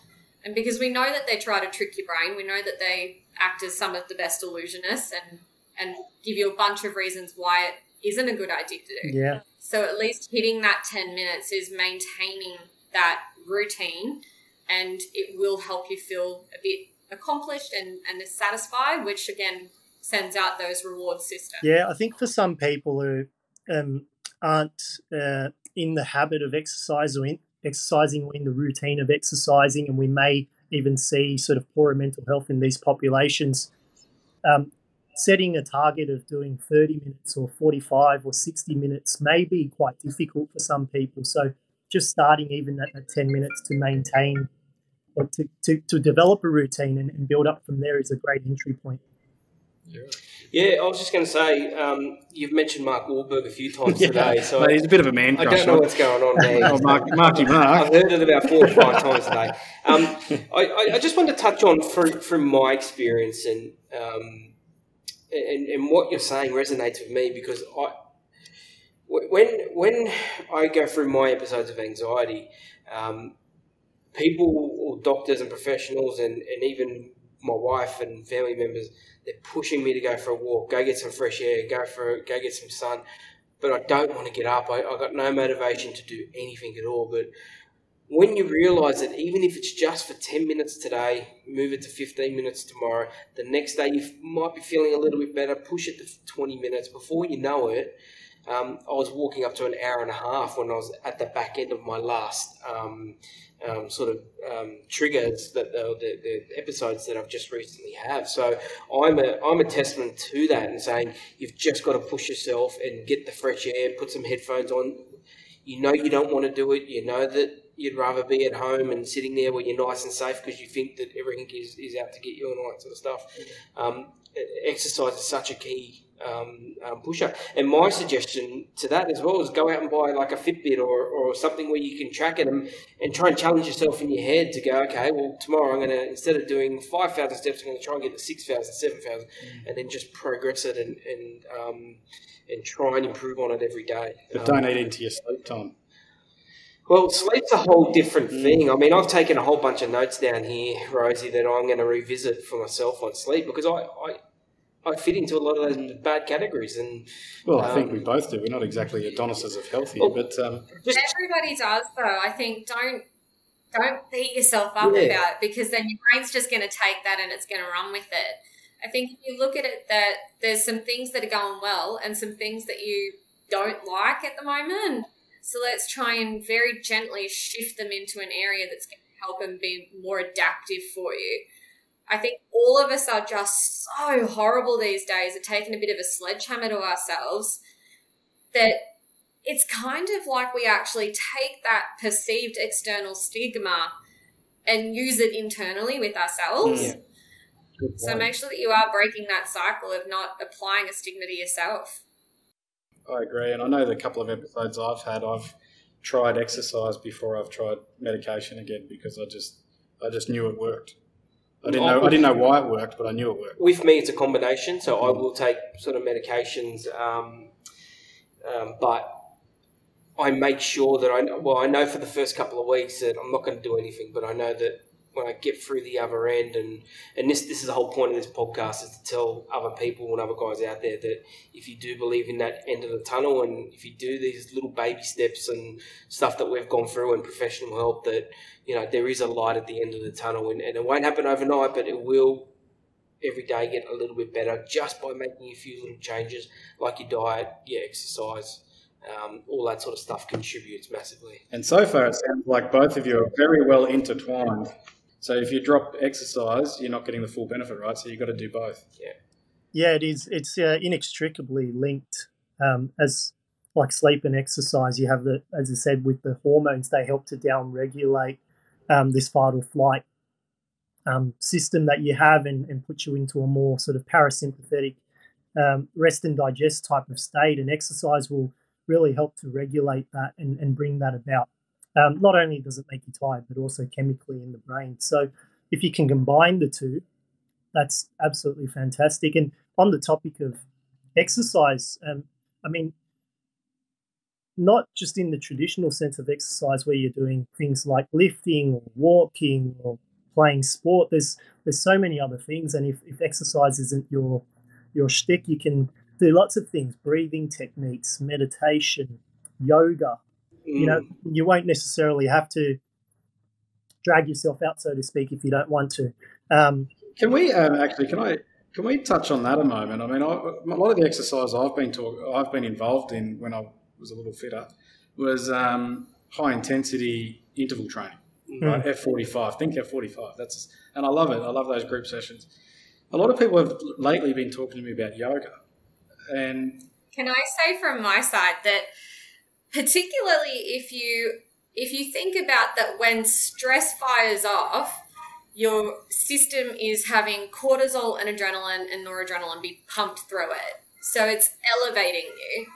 And because we know that they try to trick your brain, we know that they act as some of the best illusionists and and give you a bunch of reasons why it isn't a good idea to do. Yeah. So at least hitting that 10 minutes is maintaining that routine and it will help you feel a bit accomplished and, and satisfied, which again sends out those reward systems. Yeah, I think for some people who um, aren't uh, in the habit of exercise or in, exercising or in the routine of exercising, and we may even see sort of poorer mental health in these populations, um, setting a target of doing 30 minutes or 45 or 60 minutes may be quite difficult for some people. So just starting even at, at 10 minutes to maintain or to, to, to develop a routine and, and build up from there is a great entry point. Yeah, yeah I was just going to say, um, you've mentioned Mark Wahlberg a few times today, so Mate, he's a bit of a man I don't know what's going on there. Oh, Mark, Marky Mark. I've heard it about four or five times today. Um, I, I, I just want to touch on through, from my experience and um, and, and what you're saying resonates with me because I when when I go through my episodes of anxiety, um, people or doctors and professionals and, and even my wife and family members they're pushing me to go for a walk, go get some fresh air, go for go get some sun. But I don't want to get up. I, I got no motivation to do anything at all. But when you realise that even if it's just for 10 minutes today, move it to 15 minutes tomorrow, the next day you might be feeling a little bit better, push it to 20 minutes. Before you know it, um, I was walking up to an hour and a half when I was at the back end of my last um, um, sort of um, triggers that the, the, the, episodes that I've just recently have. So I'm a I'm a testament to that and saying you've just got to push yourself and get the fresh air, put some headphones on. You know you don't want to do it. You know that you'd rather be at home and sitting there where you're nice and safe because you think that everything is, is out to get you and all that sort of stuff. Um, exercise is such a key um, um, pusher. And my suggestion to that as well is go out and buy like a Fitbit or, or something where you can track it and, and try and challenge yourself in your head to go, okay, well, tomorrow I'm going to, instead of doing 5,000 steps, I'm going to try and get to 6,000, 7,000, mm. and then just progress it and, and, um, and try and improve on it every day. But don't eat into your sleep time. Well, sleep's a whole different thing. I mean, I've taken a whole bunch of notes down here, Rosie, that I'm going to revisit for myself on sleep because I, I I fit into a lot of those bad categories. And well, I think we um, both do. We're not exactly Adonises of health here, well, but um, just, everybody does. Though I think don't don't beat yourself up yeah. about it because then your brain's just going to take that and it's going to run with it. I think if you look at it, that there's some things that are going well and some things that you don't like at the moment. So let's try and very gently shift them into an area that's going to help them be more adaptive for you. I think all of us are just so horrible these days at taking a bit of a sledgehammer to ourselves that it's kind of like we actually take that perceived external stigma and use it internally with ourselves. Yeah. So make sure that you are breaking that cycle of not applying a stigma to yourself. I agree, and I know the couple of episodes I've had, I've tried exercise before I've tried medication again because I just I just knew it worked. I didn't know I didn't know why it worked, but I knew it worked. With me, it's a combination. So I will take sort of medications, um, um, but I make sure that I well I know for the first couple of weeks that I'm not going to do anything, but I know that when I get through the other end, and and this this is the whole point of this podcast is to tell other people and other guys out there that if you do believe in that end of the tunnel, and if you do these little baby steps and stuff that we've gone through and professional help, that you know there is a light at the end of the tunnel, and, and it won't happen overnight, but it will every day get a little bit better just by making a few little changes, like your diet, your exercise. Um, all that sort of stuff contributes massively. And so far, it sounds like both of you are very well intertwined. So if you drop exercise, you're not getting the full benefit, right? So you've got to do both. Yeah. Yeah, it is. It's uh, inextricably linked. Um, as like sleep and exercise, you have the, as I said, with the hormones, they help to down regulate um, this fight or flight um, system that you have and, and put you into a more sort of parasympathetic um, rest and digest type of state. And exercise will really help to regulate that and, and bring that about. Um, not only does it make you tired, but also chemically in the brain. So if you can combine the two, that's absolutely fantastic. And on the topic of exercise, um, I mean, not just in the traditional sense of exercise where you're doing things like lifting or walking or playing sport. There's there's so many other things, and if, if exercise isn't your your shtick, you can do lots of things: breathing techniques, meditation, yoga, you know, mm. you won't necessarily have to drag yourself out, so to speak, if you don't want to. Um, can we um, actually? Can I? Can we touch on that a moment? I mean, I, a lot of the exercise I've been to, I've been involved in when I was a little fitter was um, high intensity interval training, mm. right? F forty five. Think F forty five. That's and I love it. I love those group sessions. A lot of people have lately been talking to me about yoga, and can I say from my side that particularly if you if you think about that when stress fires off your system is having cortisol and adrenaline and noradrenaline be pumped through it. So it's elevating you.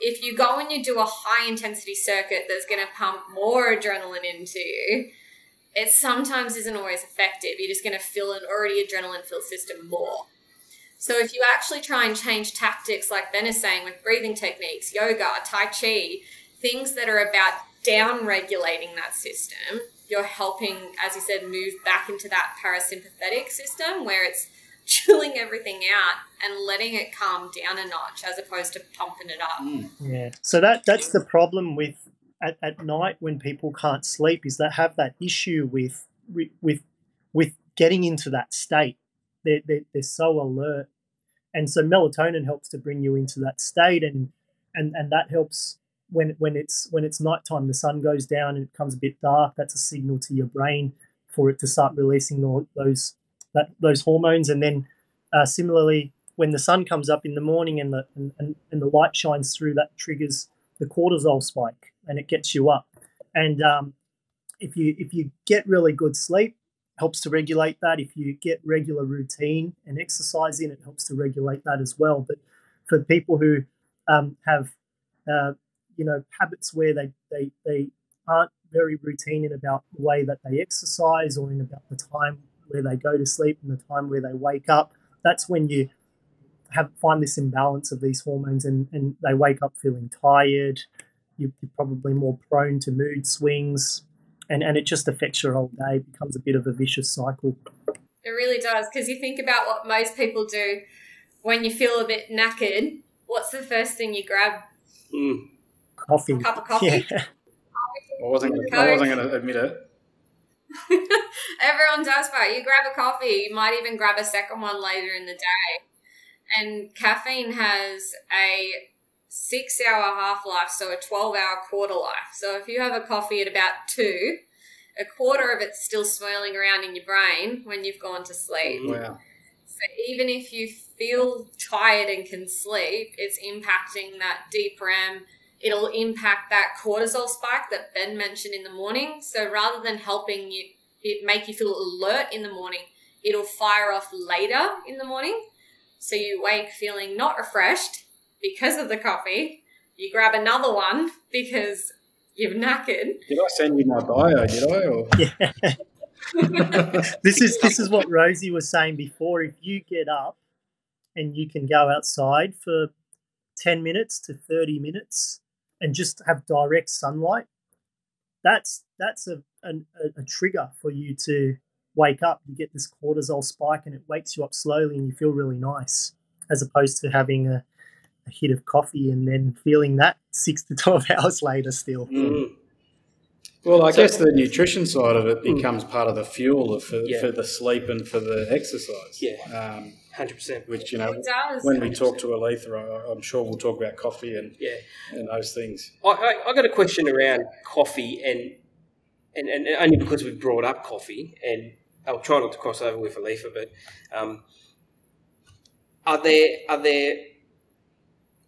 If you go and you do a high intensity circuit that's going to pump more adrenaline into you it sometimes isn't always effective. You're just going to fill an already adrenaline filled system more. So if you actually try and change tactics, like Ben is saying, with breathing techniques, yoga, Tai Chi, things that are about down regulating that system, you're helping, as you said, move back into that parasympathetic system where it's chilling everything out and letting it calm down a notch as opposed to pumping it up. Mm. Yeah. So that that's the problem with at, at night when people can't sleep is they have that issue with with with getting into that state. They're, they're, they're so alert. And so melatonin helps to bring you into that state and and, and that helps when when it's when it's nighttime, the sun goes down and it becomes a bit dark, that's a signal to your brain for it to start releasing those that those hormones. And then uh, similarly when the sun comes up in the morning and the and, and, and the light shines through that triggers the cortisol spike and it gets you up. And um, if you if you get really good sleep helps to regulate that. If you get regular routine and exercise in it helps to regulate that as well. But for people who um, have uh, you know habits where they, they they aren't very routine in about the way that they exercise or in about the time where they go to sleep and the time where they wake up that's when you have find this imbalance of these hormones and, and they wake up feeling tired you- you're probably more prone to mood swings and, and it just affects your whole day it becomes a bit of a vicious cycle It really does because you think about what most people do when you feel a bit knackered. What's the first thing you grab? Mm. Coffee A cup of coffee. yeah I wasn't. Gonna, I wasn't going to admit it. Everyone does that. You grab a coffee, you might even grab a second one later in the day. And caffeine has a six hour half life, so a 12 hour quarter life. So if you have a coffee at about two, a quarter of it's still swirling around in your brain when you've gone to sleep. Mm, wow. So even if you feel tired and can sleep, it's impacting that deep REM. It'll impact that cortisol spike that Ben mentioned in the morning. So rather than helping you it make you feel alert in the morning, it'll fire off later in the morning. So you wake feeling not refreshed because of the coffee. You grab another one because you've knackered. Did I send you my bio? Did I? Or yeah this is this is what Rosie was saying before. If you get up and you can go outside for ten minutes to thirty minutes and just have direct sunlight, that's that's a a, a trigger for you to wake up. You get this cortisol spike and it wakes you up slowly, and you feel really nice, as opposed to having a, a hit of coffee and then feeling that six to twelve hours later still. Mm. well, I So- guess the nutrition side of it Mm. becomes part of the fuel for, Yeah. for the sleep and for the exercise. Yeah. Um, Hundred percent. which you know, it does. when we talk to Alethea, I- I'm sure we'll talk about coffee and, Yeah. and those things. I, I, I got a question around coffee, and, and and only because we've brought up coffee, and I'll try not to cross over with Alethea, but um, are there are there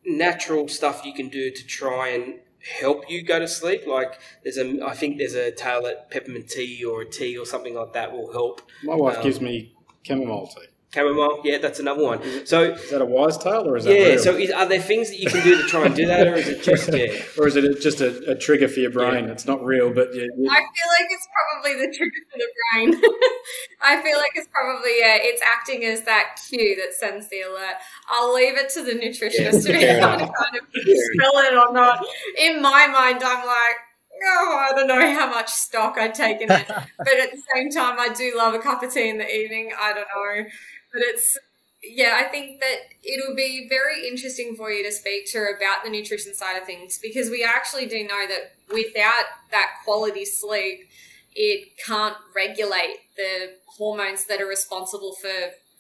natural stuff you can do to try and help you go to sleep? Like there's a, I think there's a tale that peppermint tea or a tea or something like that will help. My wife Um, gives me chamomile tea. Chamomile, yeah, that's another one. So Is that a wise tale or is that yeah, real? so is, are there things that you can do to try and do that, or is it just yeah? or is it just a, a trigger for your brain? It's not real, but you, you, I feel like it's probably the trigger for the brain. I feel like it's probably yeah, it's acting as that cue that sends the alert. I'll leave it to the nutritionist to be fair able to kind of spell it or not. In my mind, I'm like, oh, I don't know how much stock I'd taken it, but at the same time, I do love a cup of tea in the evening. I don't know, but it's yeah, I think that it'll be very interesting for you to speak to her about the nutrition side of things because we actually do know that without that quality sleep, it can't regulate the hormones that are responsible for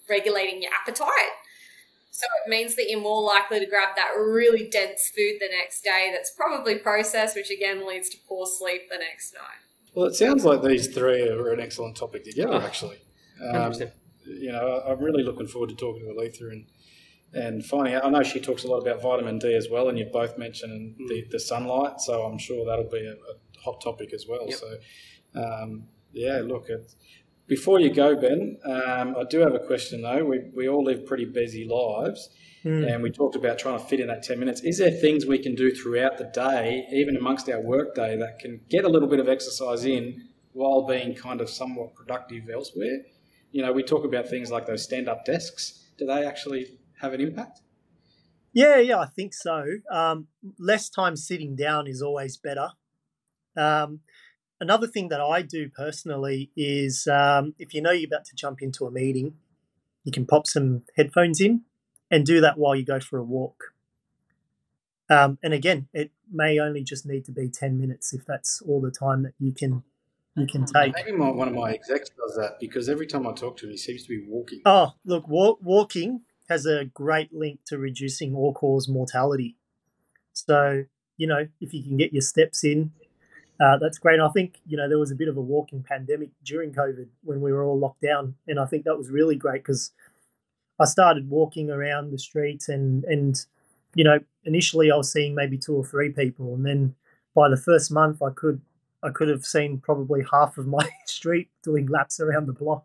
regulating your appetite. So it means that you're more likely to grab that really dense food the next day that's probably processed, which again leads to poor sleep the next night. well, it sounds like these three are an excellent topic together, actually. Um, 100%. You know, I'm really looking forward to talking to Alethea and and finding out. I know she talks a lot about vitamin D as well, and you've both mentioned the, the sunlight, so I'm sure that'll be a, a hot topic as well. Yep. So, um, yeah, look, before you go, Ben, um, I do have a question though. We, we all live pretty busy lives, Mm. and we talked about trying to fit in that 10 minutes. Is there things we can do throughout the day, even amongst our work day, that can get a little bit of exercise in while being kind of somewhat productive elsewhere? You know, we talk about things like those stand up desks. Do they actually have an impact? Yeah, yeah, I think so. Um, less time sitting down is always better. Um, another thing that I do personally is um, if you know you're about to jump into a meeting, you can pop some headphones in and do that while you go for a walk. Um, and again, it may only just need to be 10 minutes if that's all the time that you can you can take. Maybe my, one of my execs does that because every time I talk to him, he seems to be walking. Oh, look, wa- walking has a great link to reducing all cause mortality. So, you know, if you can get your steps in, uh, that's great. I think, you know, there was a bit of a walking pandemic during COVID when we were all locked down. And I think that was really great because I started walking around the streets and, and, you know, initially I was seeing maybe two or three people. And then by the first month, I could, I could have seen probably half of my street doing laps around the block.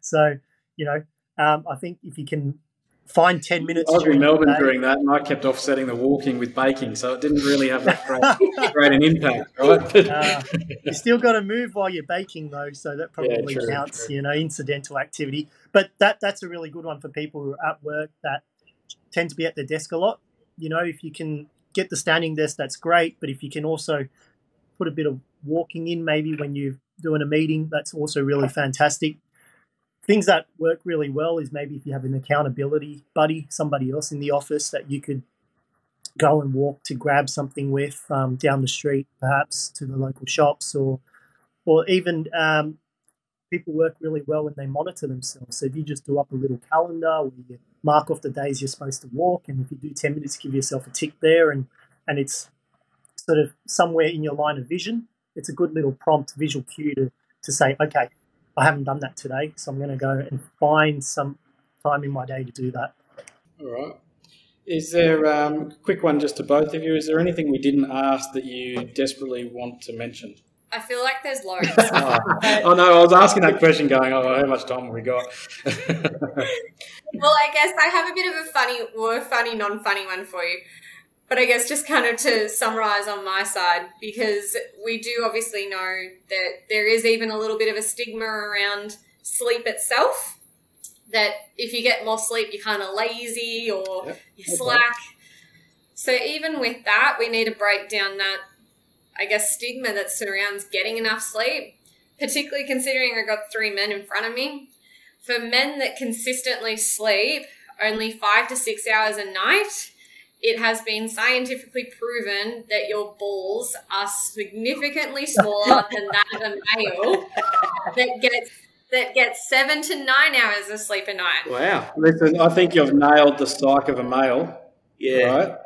So, you know, um, I think if you can find 10 minutes I was in Melbourne day- doing that, and I kept offsetting the walking with baking, so it didn't really have that great, great an impact, right? Uh, you still got to move while you're baking though, so that probably true, counts. true. You know, incidental activity. But that that's a really good one for people who are at work that tend to be at their desk a lot. You know, if you can get the standing desk, that's great. But if you can also put a bit of walking in, maybe when you're doing a meeting, that's also really fantastic. Things that work really well is maybe if you have an accountability buddy, somebody else in the office that you could go and walk to grab something with um, down the street, perhaps to the local shops, or or even um, people work really well when they monitor themselves. So if you just do up a little calendar where you mark off the days you're supposed to walk, and if you do ten minutes, give yourself a tick there, and and it's sort of somewhere in your line of vision. It's a good little prompt visual cue to to say, okay, I haven't done that today, so I'm going to go and find some time in my day to do that. All right. Is there um, quick one just to both of you? Is there anything we didn't ask that you desperately want to mention? I feel like there's loads. Oh, oh no, I was asking that question, going, "Oh, how much time have we got?" well, I guess I have a bit of a funny or a funny, non-funny one for you. But I guess just kind of to summarize on my side, because we do obviously know that there is even a little bit of a stigma around sleep itself. That if you get more sleep, you're kind of lazy or Yep. you Okay. slack. So even with that, we need to break down that, I guess, stigma that surrounds getting enough sleep. Particularly considering I've got three men in front of me. For men that consistently sleep only five to six hours a night, it has been scientifically proven that your balls are significantly smaller than that of a male that gets that gets seven to nine hours of sleep a night. Wow. Listen, I think you've nailed the psyche of a male. Yeah. Right.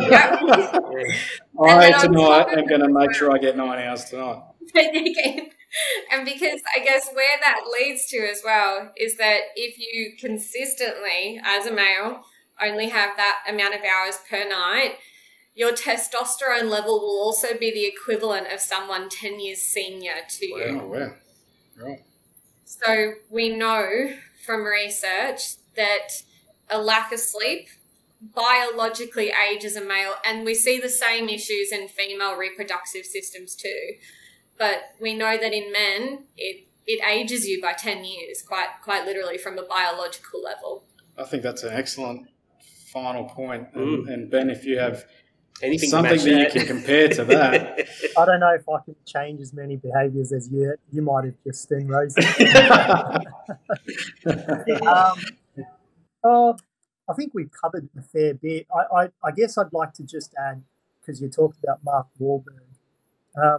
Yeah. I tonight am going to make sure I um, get nine hours tonight. And because I guess where that leads to as well is that if you consistently, as a male, only have that amount of hours per night, your testosterone level will also be the equivalent of someone 10 years senior to you. Wow, wow. So we know from research that a lack of sleep biologically ages a male, and we see the same issues in female reproductive systems too. But we know that in men, it it ages you by ten years, quite quite literally from a biological level. I think that's an excellent final point. And, and Ben, if you have Anything something match that you can compare to that, I don't know if I can change as many behaviours as you. You might have just been Rosie. um, oh, I think we've covered a fair bit. I, I, I guess I'd like to just add because you talked about Mark Wahlberg. Um,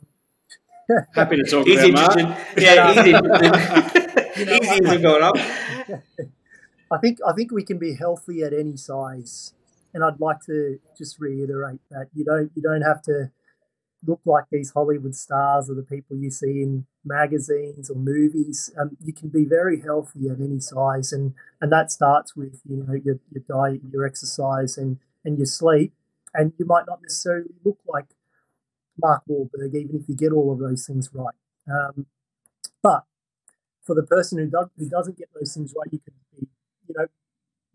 happy to talk He's about. Mark. Yeah, he's interested. You know, His ears have gone up. I think I think we can be healthy at any size, and I'd like to just reiterate that you don't you don't have to look like these Hollywood stars or the people you see in magazines or movies. Um, you can be very healthy at any size, and and that starts with you know your, your diet, your exercise, and and your sleep. And you might not necessarily look like Mark Wahlberg, even if you get all of those things right. Um, but for the person who, does, who doesn't get those things right, you can be, you know,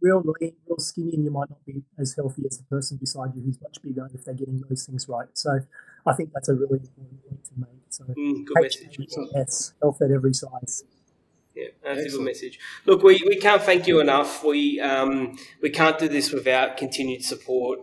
real lean, real skinny, and you might not be as healthy as the person beside you who's much bigger if they're getting those things right. So I think that's a really important point to make. So Mm, good message. yes, health at every size. Yeah, that's a good message. Look, we, we can't thank you enough. We um, we can't do this without continued support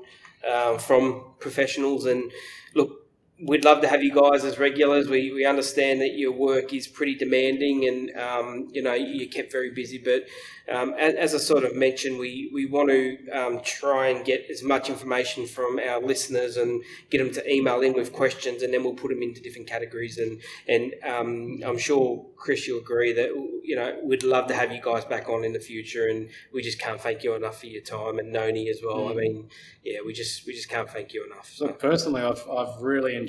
um, from professionals. And look, we'd love to have you guys as regulars. We, we understand that your work is pretty demanding, and um, you know you're kept very busy. But um, as, as I sort of mentioned, we we want to um, try and get as much information from our listeners and get them to email in with questions, and then we'll put them into different categories. And and um, I'm sure Chris, you'll agree that you know we'd love to have you guys back on in the future, and we just can't thank you enough for your time, and Noni as well. I mean, yeah, we just we just can't thank you enough. So. Look, personally, I've, I've really enjoyed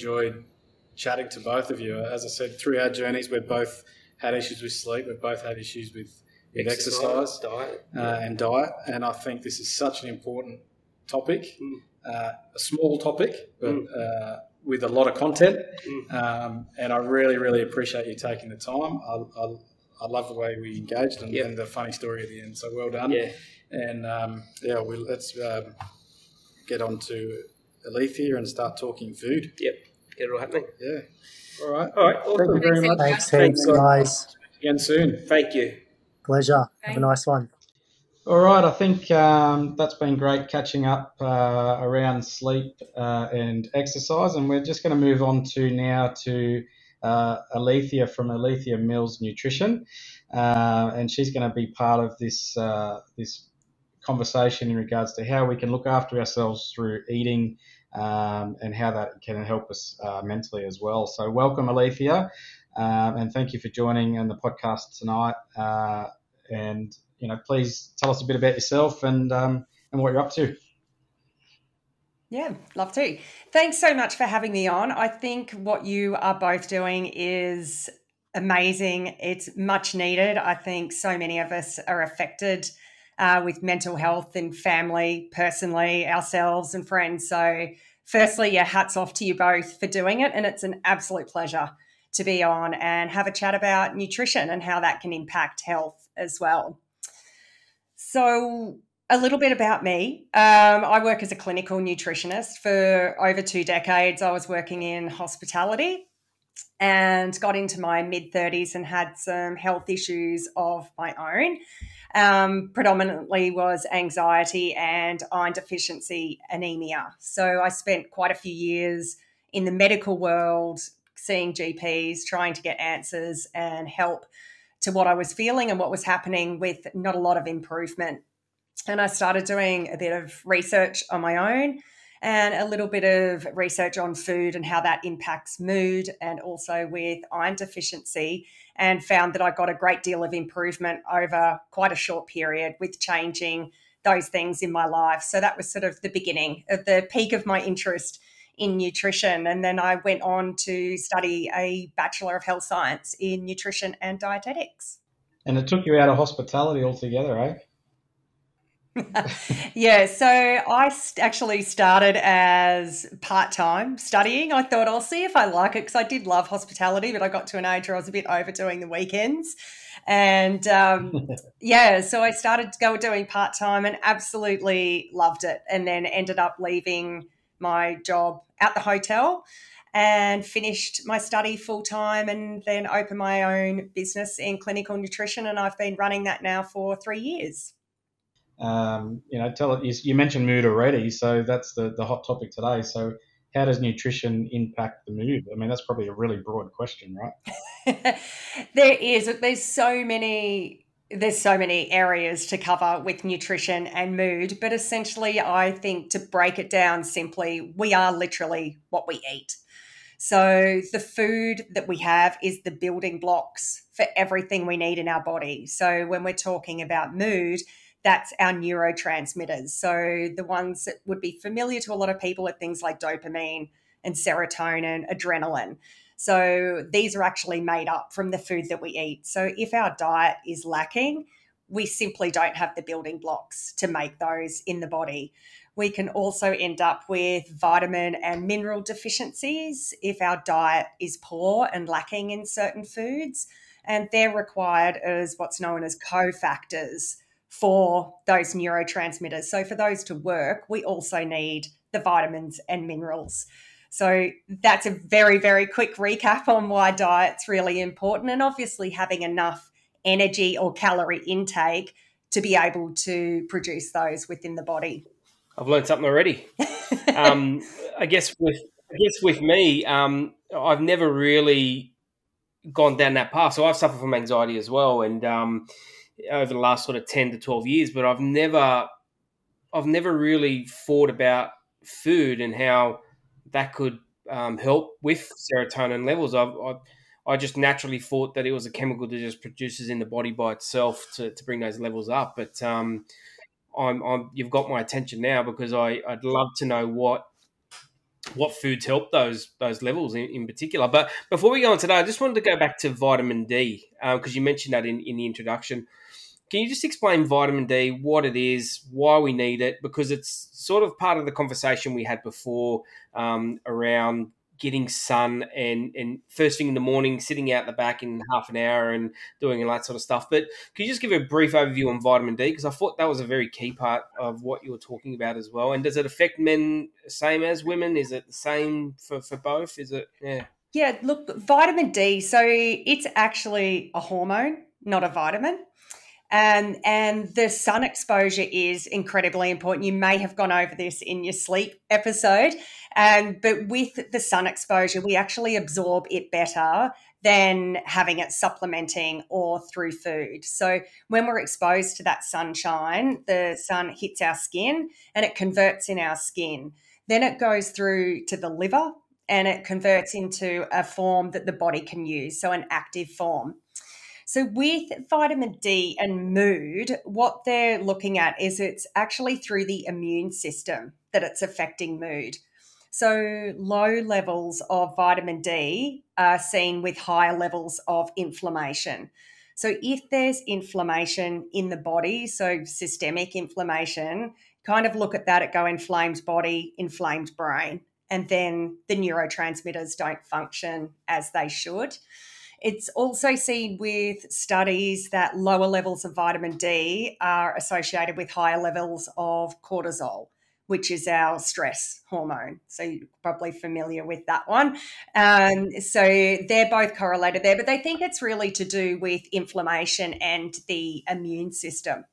chatting to both of you. As I said, through our journeys, we've both had issues with sleep. We've both had issues with, with exercise, diet. uh, and diet. And I think this is such an important topic, Mm. uh, a small topic, but Mm. uh, with a lot of content. Mm. Um, and I really, really appreciate you taking the time. I, I, I love the way we engaged and, Yep. and the funny story at the end. So well done. Yeah, And um, yeah, we, let's um, get on to Alethea and start talking food. Get it all happening. Yeah. All right. All right, Thank you very much. Thanks Thanks, heaps, guys. Again soon. Thank you. Pleasure. Have a nice one. All right, I think um, that's been great catching up uh, around sleep uh, and exercise, and we're just going to move on to now to uh, Alethea from Alethea Mills Nutrition, uh, and she's going to be part of this uh, this conversation in regards to how we can look after ourselves through eating um, and how that can help us uh, mentally as well. So, welcome, Alethea, um, and thank you for joining on the podcast tonight. Uh, and you know, please tell us a bit about yourself and um, and what you're up to. Yeah, love to. Thanks so much for having me on. I think what you are both doing is amazing. It's much needed. I think so many of us are affected uh, with mental health and family, personally, ourselves and friends. So, firstly, yeah, hats off to you both for doing it. And it's an absolute pleasure to be on and have a chat about nutrition and how that can impact health as well. So, a little bit about me. Um, I work as a clinical nutritionist for over two decades. I was working in hospitality and got into my mid 30s and had some health issues of my own. Um, predominantly was anxiety and iron deficiency anemia. So I spent quite a few years in the medical world seeing GPs, trying to get answers and help to what I was feeling and what was happening with not a lot of improvement. And I started doing a bit of research on my own and a little bit of research on food and how that impacts mood and also with iron deficiency and found that I got a great deal of improvement over quite a short period with changing those things in my life. So that was sort of the beginning of the peak of my interest in nutrition. And then I went on to study a Bachelor of Health Science in Nutrition and Dietetics. And it took you out of hospitality altogether, eh? yeah, so I st- actually started as part time studying. I thought I'll see if I like it because I did love hospitality, but I got to an age where I was a bit overdoing the weekends. And um, yeah, so I started to go doing part time and absolutely loved it. And then ended up leaving my job at the hotel and finished my study full time and then opened my own business in clinical nutrition. And I've been running that now for three years. Um, you know, tell it. You, you mentioned mood already, so that's the the hot topic today. So, how does nutrition impact the mood? I mean, that's probably a really broad question, right? there is. There's so many. There's so many areas to cover with nutrition and mood, but essentially, I think to break it down simply, we are literally what we eat. So, the food that we have is the building blocks for everything we need in our body. So, when we're talking about mood, that's our neurotransmitters. So, the ones that would be familiar to a lot of people are things like dopamine and serotonin, adrenaline. So, these are actually made up from the food that we eat. So, if our diet is lacking, we simply don't have the building blocks to make those in the body. We can also end up with vitamin and mineral deficiencies if our diet is poor and lacking in certain foods. And they're required as what's known as cofactors for those neurotransmitters. So, for those to work, we also need the vitamins and minerals. So, that's a very, very quick recap on why diet's really important. And obviously, having enough energy or calorie intake to be able to produce those within the body. I've learned something already. um, I guess with I guess with me, um, I've never really gone down that path. So I've suffered from anxiety as well, and um, over the last sort of ten to twelve years. But I've never, I've never really thought about food and how that could um, help with serotonin levels. I've, I, I just naturally thought that it was a chemical that just produces in the body by itself to, to bring those levels up. But um, I'm, I'm, you've got my attention now because I, I'd love to know what what foods help those those levels in, in particular. But before we go on today, I just wanted to go back to vitamin D because um, you mentioned that in, in the introduction. Can you just explain vitamin D, what it is, why we need it? Because it's sort of part of the conversation we had before um, around getting sun and and first thing in the morning, sitting out the back in half an hour and doing all that sort of stuff. But can you just give a brief overview on vitamin D? Because I thought that was a very key part of what you were talking about as well. And does it affect men same as women? Is it the same for, for both? Is it yeah? Yeah, look, vitamin D. So it's actually a hormone, not a vitamin. Um, and the sun exposure is incredibly important. You may have gone over this in your sleep episode, um, but with the sun exposure, we actually absorb it better than having it supplementing or through food. So when we're exposed to that sunshine, the sun hits our skin and it converts in our skin. Then it goes through to the liver and it converts into a form that the body can use, so an active form. So, with vitamin D and mood, what they're looking at is it's actually through the immune system that it's affecting mood. So, low levels of vitamin D are seen with higher levels of inflammation. So, if there's inflammation in the body, so systemic inflammation, kind of look at that at go inflamed body, inflamed brain, and then the neurotransmitters don't function as they should. It's also seen with studies that lower levels of vitamin D are associated with higher levels of cortisol, which is our stress hormone. So you're probably familiar with that one. Um, so they're both correlated there, but they think it's really to do with inflammation and the immune system.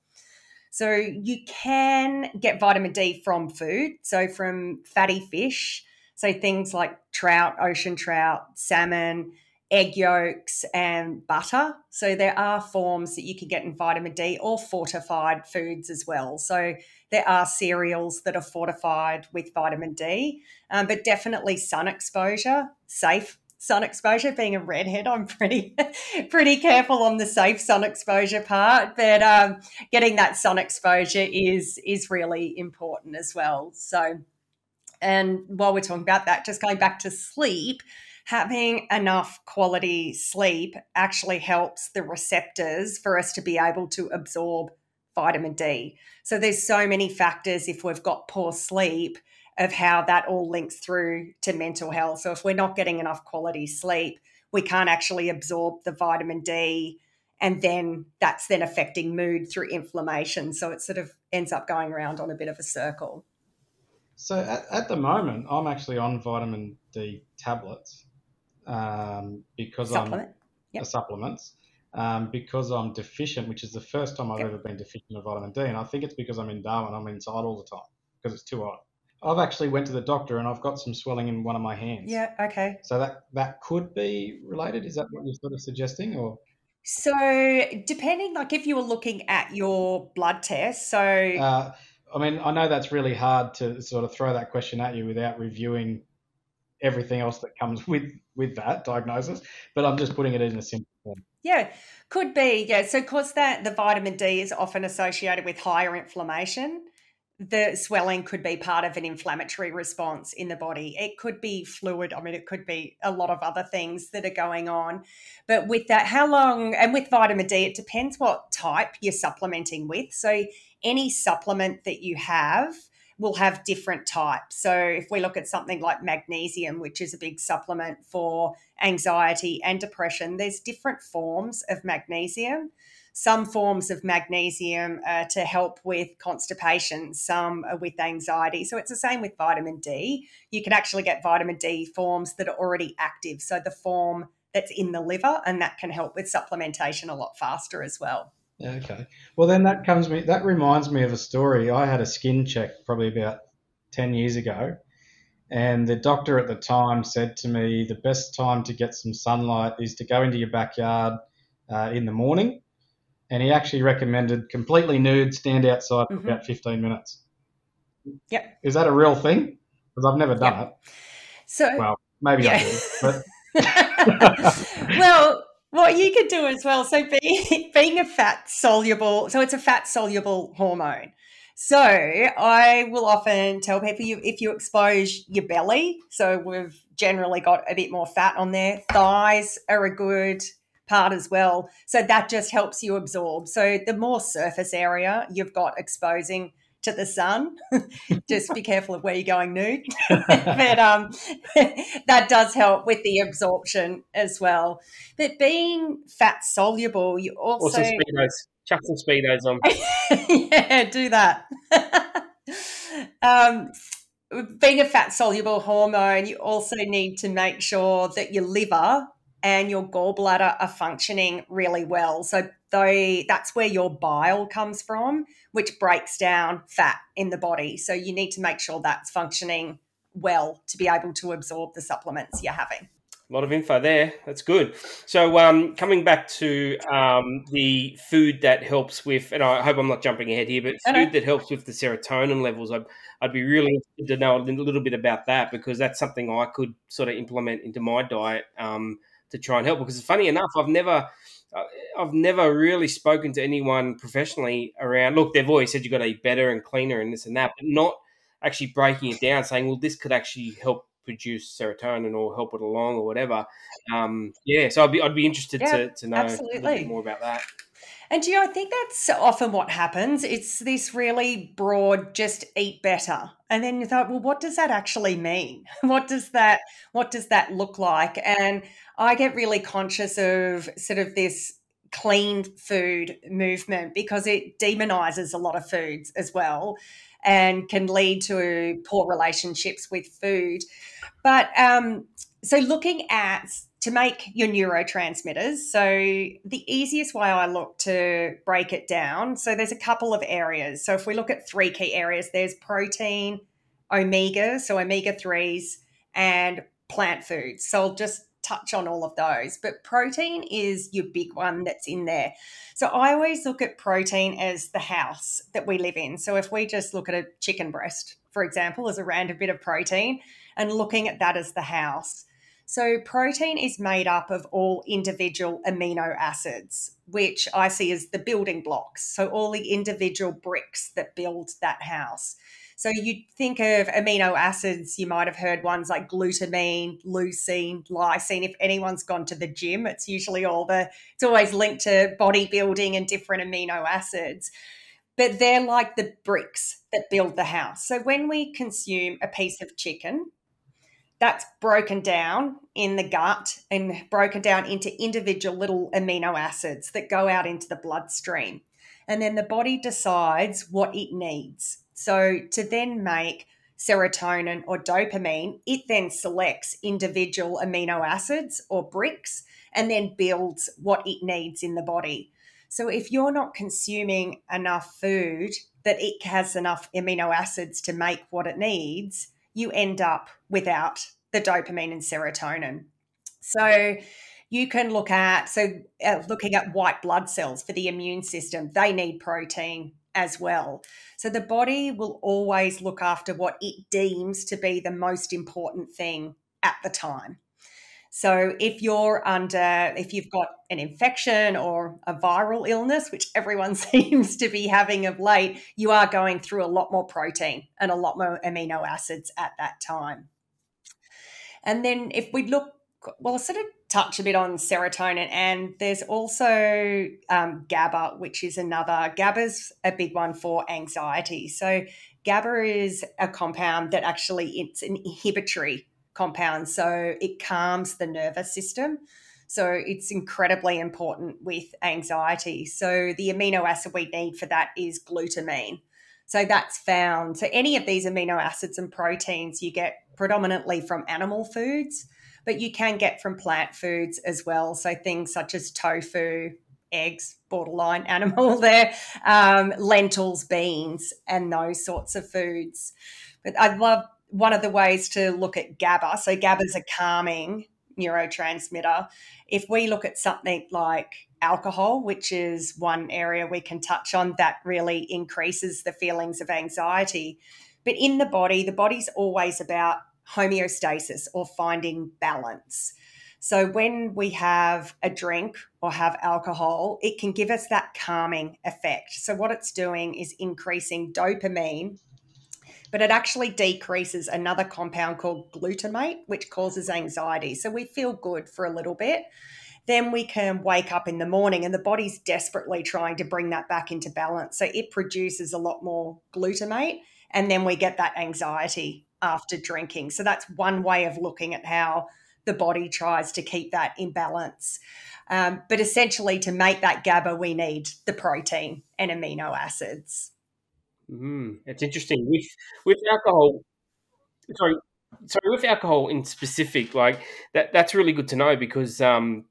So you can get vitamin D from food, so from fatty fish, so things like trout, ocean trout, salmon, egg yolks and butter. So there are forms that you can get in vitamin D or fortified foods as well. So there are cereals that are fortified with vitamin D, um, but definitely sun exposure, safe sun exposure. Being a redhead, I'm pretty pretty careful on the safe sun exposure part, but um, getting that sun exposure is is really important as well. So. And while we're talking about that, just going back to sleep, having enough quality sleep actually helps the receptors for us to be able to absorb vitamin D. So there's so many factors if we've got poor sleep of how that all links through to mental health. So if we're not getting enough quality sleep, we can't actually absorb the vitamin D and then that's then affecting mood through inflammation. So it sort of ends up going around on a bit of a circle. So at, at the moment, I'm actually on vitamin D tablets um, because Supplement. I'm Yep. the supplements um, because I'm deficient, which is the first time I've Yep. ever been deficient of vitamin D, and I think it's because I'm in Darwin. I'm inside all the time because it's too hot. I've actually went to the doctor and I've got some swelling in one of my hands. Yeah, okay. So that that could be related. Is that what you're sort of suggesting, or So depending like if you were looking at your blood test, so uh, I mean, I know that's really hard to sort of throw that question at you without reviewing everything else that comes with with that diagnosis, but I'm just putting it in a simple form. Yeah, could be. Yeah. So, because that the vitamin D is often associated with higher inflammation, the swelling could be part of an inflammatory response in the body. It could be fluid. I mean, it could be a lot of other things that are going on. But with that, how long, and with vitamin D, it depends what type you're supplementing with. So, any supplement that you have will have different types. So, if we look at something like magnesium, which is a big supplement for anxiety and depression, there's different forms of magnesium. Some forms of magnesium to help with constipation, some with anxiety. So, it's the same with vitamin D. You can actually get vitamin D forms that are already active. So, the form that's in the liver, and that can help with supplementation a lot faster as well. Okay. Well, then that comes me. That reminds me of a story. I had a skin check probably about ten years ago, and the doctor at the time said to me, the best time to get some sunlight is to go into your backyard uh, in the morning, and he actually recommended completely nude, stand outside for Mhm. about fifteen minutes. Yep. Is that a real thing? Because I've never done Yep. So it. Well, maybe Yeah. I do, but well, what you could do as well. So, being, being a fat soluble, so it's a fat soluble hormone. So, I will often tell people you if you expose your belly, so we've generally got a bit more fat on there. Thighs are a good part as well. So that just helps you absorb. So the more surface area you've got exposing to the sun, just be careful of where you're going nude. but um, that does help with the absorption as well. But being fat soluble, you also some speedos. Chuck some speedos on. yeah, do that. um, being a fat soluble hormone, you also need to make sure that your liver and your gallbladder are functioning really well. So they, that's where your bile comes from, which breaks down fat in the body. So you need to make sure that's functioning well to be able to absorb the supplements you're having. A lot of info there. That's good. So, um, coming back to um, the food that helps with, and I hope I'm not jumping ahead here, but food that helps with the serotonin levels, I'd, I'd be really interested to know a little, little bit about that because that's something I could sort of implement into my diet um, to try and help. Because funny enough, I've never. I've never really spoken to anyone professionally around. Look, they've always said you've got to eat better and cleaner and this and that, but not actually breaking it down, saying, well, this could actually help produce serotonin or help it along or whatever. Um, yeah, so I'd be I'd be interested Yeah, to, to know a little absolutely. bit more about that. And you know, I think that's often what happens. It's this really broad, just eat better. And then you thought, well, what does that actually mean? What does that what does that look like? And I get really conscious of sort of this clean food movement because it demonizes a lot of foods as well and can lead to poor relationships with food. But um, so looking at to make your neurotransmitters. So the easiest way I look to break it down. So there's a couple of areas. So if we look at three key areas, there's protein, omega, so omega threes, and plant foods. So I'll just touch on all of those. But protein is your big one that's in there. So I always look at protein as the house that we live in. So if we just look at a chicken breast, for example, as a random bit of protein, and looking at that as the house. So, protein is made up of all individual amino acids, which I see as the building blocks. So, all the individual bricks that build that house. So, you think of amino acids, you might have heard ones like glutamine, leucine, lysine. If anyone's gone to the gym, it's usually all the, it's always linked to bodybuilding and different amino acids. But they're like the bricks that build the house. So, when we consume a piece of chicken, that's broken down in the gut and broken down into individual little amino acids that go out into the bloodstream. And then the body decides what it needs. So to then make serotonin or dopamine, it then selects individual amino acids or bricks and then builds what it needs in the body. So if you're not consuming enough food that it has enough amino acids to make what it needs, you end up without the dopamine and serotonin. So you can look at so uh, looking at white blood cells for the immune system, they need protein as well. So the body will always look after what it deems to be the most important thing at the time. So if you're under, if you've got an infection or a viral illness, which everyone seems to be having of late, you are going through a lot more protein and a lot more amino acids at that time. And then if we look, well, I'll sort of touch a bit on serotonin, and there's also um, GABA, which is another. GABA's a big one for anxiety. So GABA is a compound that actually it's an inhibitory compound, so it calms the nervous system. So it's incredibly important with anxiety. So the amino acid we need for that is glutamine. So that's found. So any of these amino acids and proteins you get predominantly from animal foods, but you can get from plant foods as well. So things such as tofu, eggs, borderline animal there, um, lentils, beans, and those sorts of foods. But I love one of the ways to look at GABA. So GABA is a calming neurotransmitter. If we look at something like alcohol, which is one area we can touch on, that really increases the feelings of anxiety. But in the body, the body's always about homeostasis or finding balance. So when we have a drink or have alcohol, it can give us that calming effect. So what it's doing is increasing dopamine, but it actually decreases another compound called glutamate, which causes anxiety. So we feel good for a little bit. Then we can wake up in the morning and the body's desperately trying to bring that back into balance. So it produces a lot more glutamate and then we get that anxiety after drinking. So that's one way of looking at how the body tries to keep that in balance. Um, but essentially, to make that GABA, we need the protein and amino acids. Mm, it's interesting with with alcohol. Sorry, sorry, with alcohol in specific, like that. That's really good to know because um,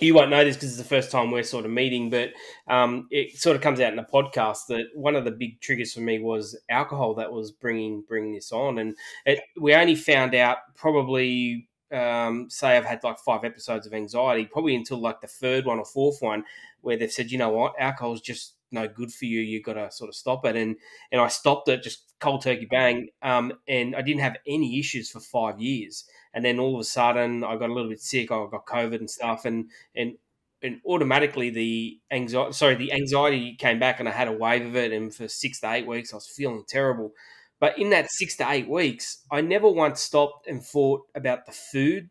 you won't know this because it's the first time we're sort of meeting, but um, it sort of comes out in the podcast that one of the big triggers for me was alcohol that was bringing bringing this on, and it, we only found out probably um, say I've had like five episodes of anxiety, probably until like the third one or fourth one, where they've said, you know what, alcohol's just no good for you. You've got to sort of stop it, and and I stopped it just cold turkey bang, um, and I didn't have any issues for five years, and then all of a sudden I got a little bit sick. I got COVID and stuff, and and and automatically the anxiety, sorry, the anxiety came back, and I had a wave of it, and for six to eight weeks I was feeling terrible. But in that six to eight weeks, I never once stopped and thought about the food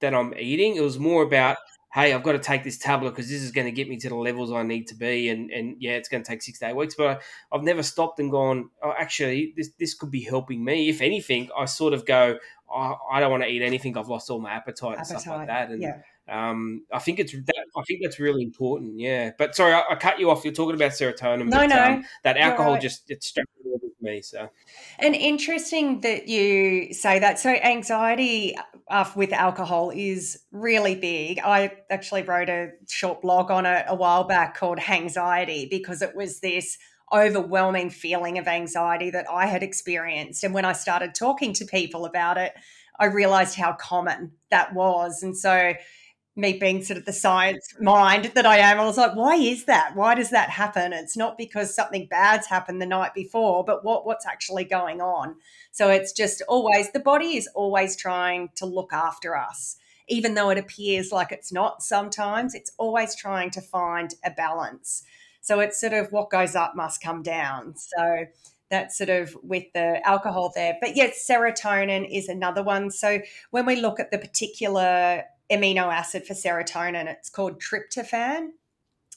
that I'm eating. It was more about, hey, I've got to take this tablet because this is going to get me to the levels I need to be. And, and yeah, it's going to take six to eight weeks. But I, I've never stopped and gone, oh, actually, this, this could be helping me. If anything, I sort of go, oh, I don't want to eat anything. I've lost all my appetite, and stuff like that. And yeah. Um, I think it's that, I think that's really important. Yeah. But sorry, I, I cut you off. You're talking about serotonin. No, but, no, Um, that alcohol right. just it's struck a little bit with me. So. And interesting that you say that. So, anxiety uh, with alcohol is really big. I actually wrote a short blog on it a while back called Hangxiety because it was this overwhelming feeling of anxiety that I had experienced. And when I started talking to people about it, I realized how common that was. And so, me being sort of the science mind that I am, I was like, why is that? Why does that happen? It's not because something bad's happened the night before, but what, what's actually going on? So it's just always, the body is always trying to look after us. Even though it appears like it's not sometimes, it's always trying to find a balance. So it's sort of what goes up must come down. So that's sort of with the alcohol there. But yes, serotonin is another one. So when we look at the particular amino acid for serotonin, it's called tryptophan.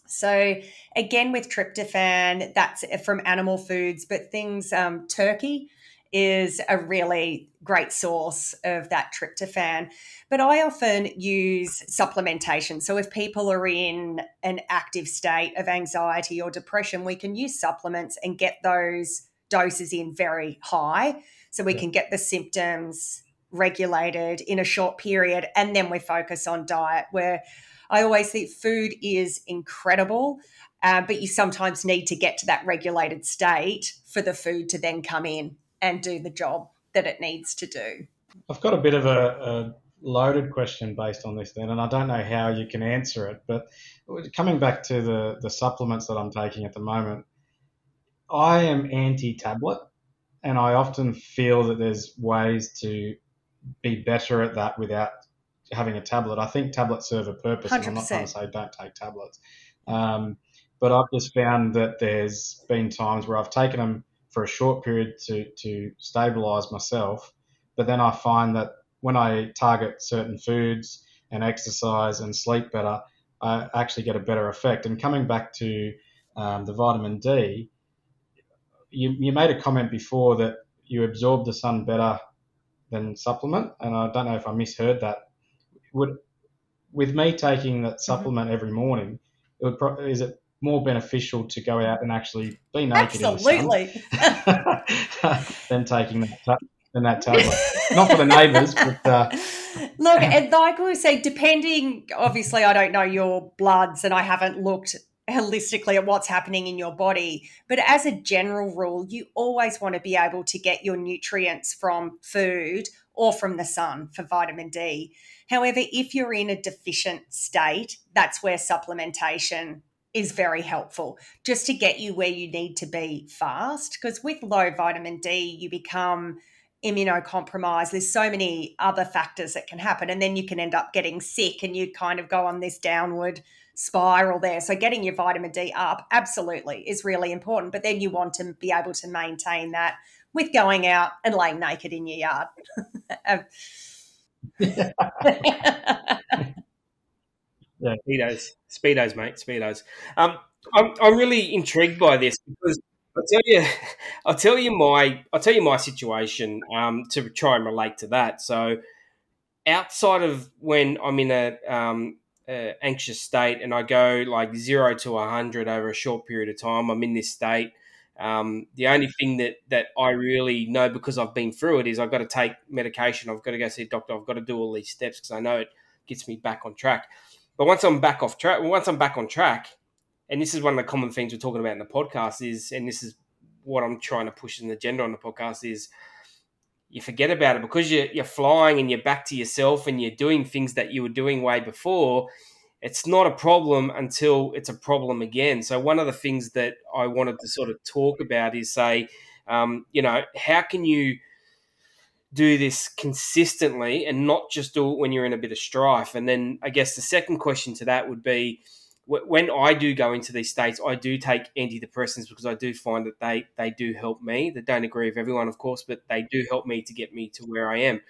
So again, with tryptophan, that's from animal foods, but things um, turkey is a really great source of that tryptophan. But I often use supplementation. So if people are in an active state of anxiety or depression, we can use supplements and get those doses in very high so we Yeah. can get the symptoms regulated in a short period and then we focus on diet where i always think food is incredible uh, but you sometimes need to get to that regulated state for the food to then come in and do the job that it needs to do I've got a bit of a, a loaded question based on this then, and I don't know how you can answer it. But coming back to the, the supplements that I'm taking at the moment, I am anti tablet, and I often feel that there's ways to be better at that without having a tablet. I think tablets serve a purpose, and I'm not trying to say don't take tablets. Um, but I've just found that there's been times where I've taken them for a short period to, to stabilize myself, but then I find that when I target certain foods and exercise and sleep better, I actually get a better effect. And coming back to um, the vitamin D, you, you made a comment before that you absorb the sun better than supplement, and I don't know if I misheard that. Would with me taking that supplement every morning, it would pro- is it more beneficial to go out and actually be naked absolutely in the sun than taking that ta- than that tablet? Not for the neighbours, but uh, Look, and like we say, depending, obviously, I don't know your bloods and I haven't looked holistically at what's happening in your body. But as a general rule, you always want to be able to get your nutrients from food or from the sun for vitamin D. However, if you're in a deficient state, that's where supplementation is very helpful just to get you where you need to be fast. Because with low vitamin D, you become immunocompromised. There's so many other factors that can happen. And then you can end up getting sick and you kind of go on this downward spiral there. So getting your vitamin D up absolutely is really important. But then you want to be able to maintain that with going out and laying naked in your yard. Um. Speedos, speedos, mate, speedos. Um, I'm, I'm really intrigued by this because I'll tell you, I'll tell you my, I'll tell you my situation um, to try and relate to that. So, outside of when I'm in a um, uh, anxious state and I go like zero to hundred over a short period of time, I'm in this state. Um, the only thing that that I really know because I've been through it is I've got to take medication. I've got to go see a doctor. I've got to do all these steps because I know it gets me back on track. But once I'm back off track, once I'm back on track, and this is one of the common things we're talking about in the podcast is, and this is what I'm trying to push in the agenda on the podcast is, you forget about it because you're you're flying and you're back to yourself and you're doing things that you were doing way before. It's not a problem until it's a problem again. So one of the things that I wanted to sort of talk about is say, um, you know, how can you do this consistently and not just do it when you're in a bit of strife. And then I guess the second question to that would be when I do go into these states, I do take antidepressants because I do find that they they do help me. They don't agree with everyone, of course, but they do help me to get me to where I am.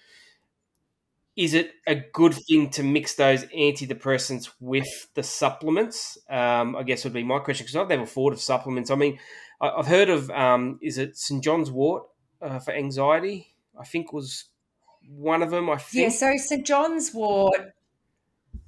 Is it a good thing to mix those antidepressants with the supplements? Um, I guess would be my question because I've never thought of supplements. I mean, I've heard of um, is it St John's Wort uh, for anxiety? I think was one of them. I think. Yeah, so St. John's wort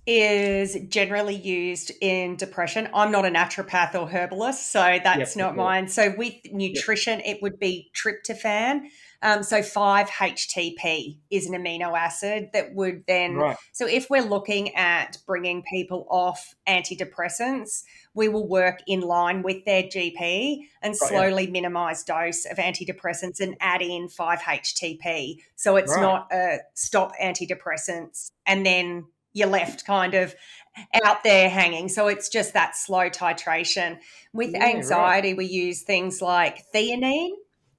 is generally used in depression. I'm not a naturopath or herbalist, so that's Yep, not yep. mine. So with nutrition, it would be tryptophan. Um, so 5-HTP is an amino acid that would then Right. so if we're looking at bringing people off antidepressants, we will work in line with their GP and Right, yeah. slowly minimize dose of antidepressants and add in 5-HTP. So it's Right. not a stop antidepressants and then you're left kind of out there hanging. So it's just that slow titration. With Yeah, right. anxiety, we use things like theanine.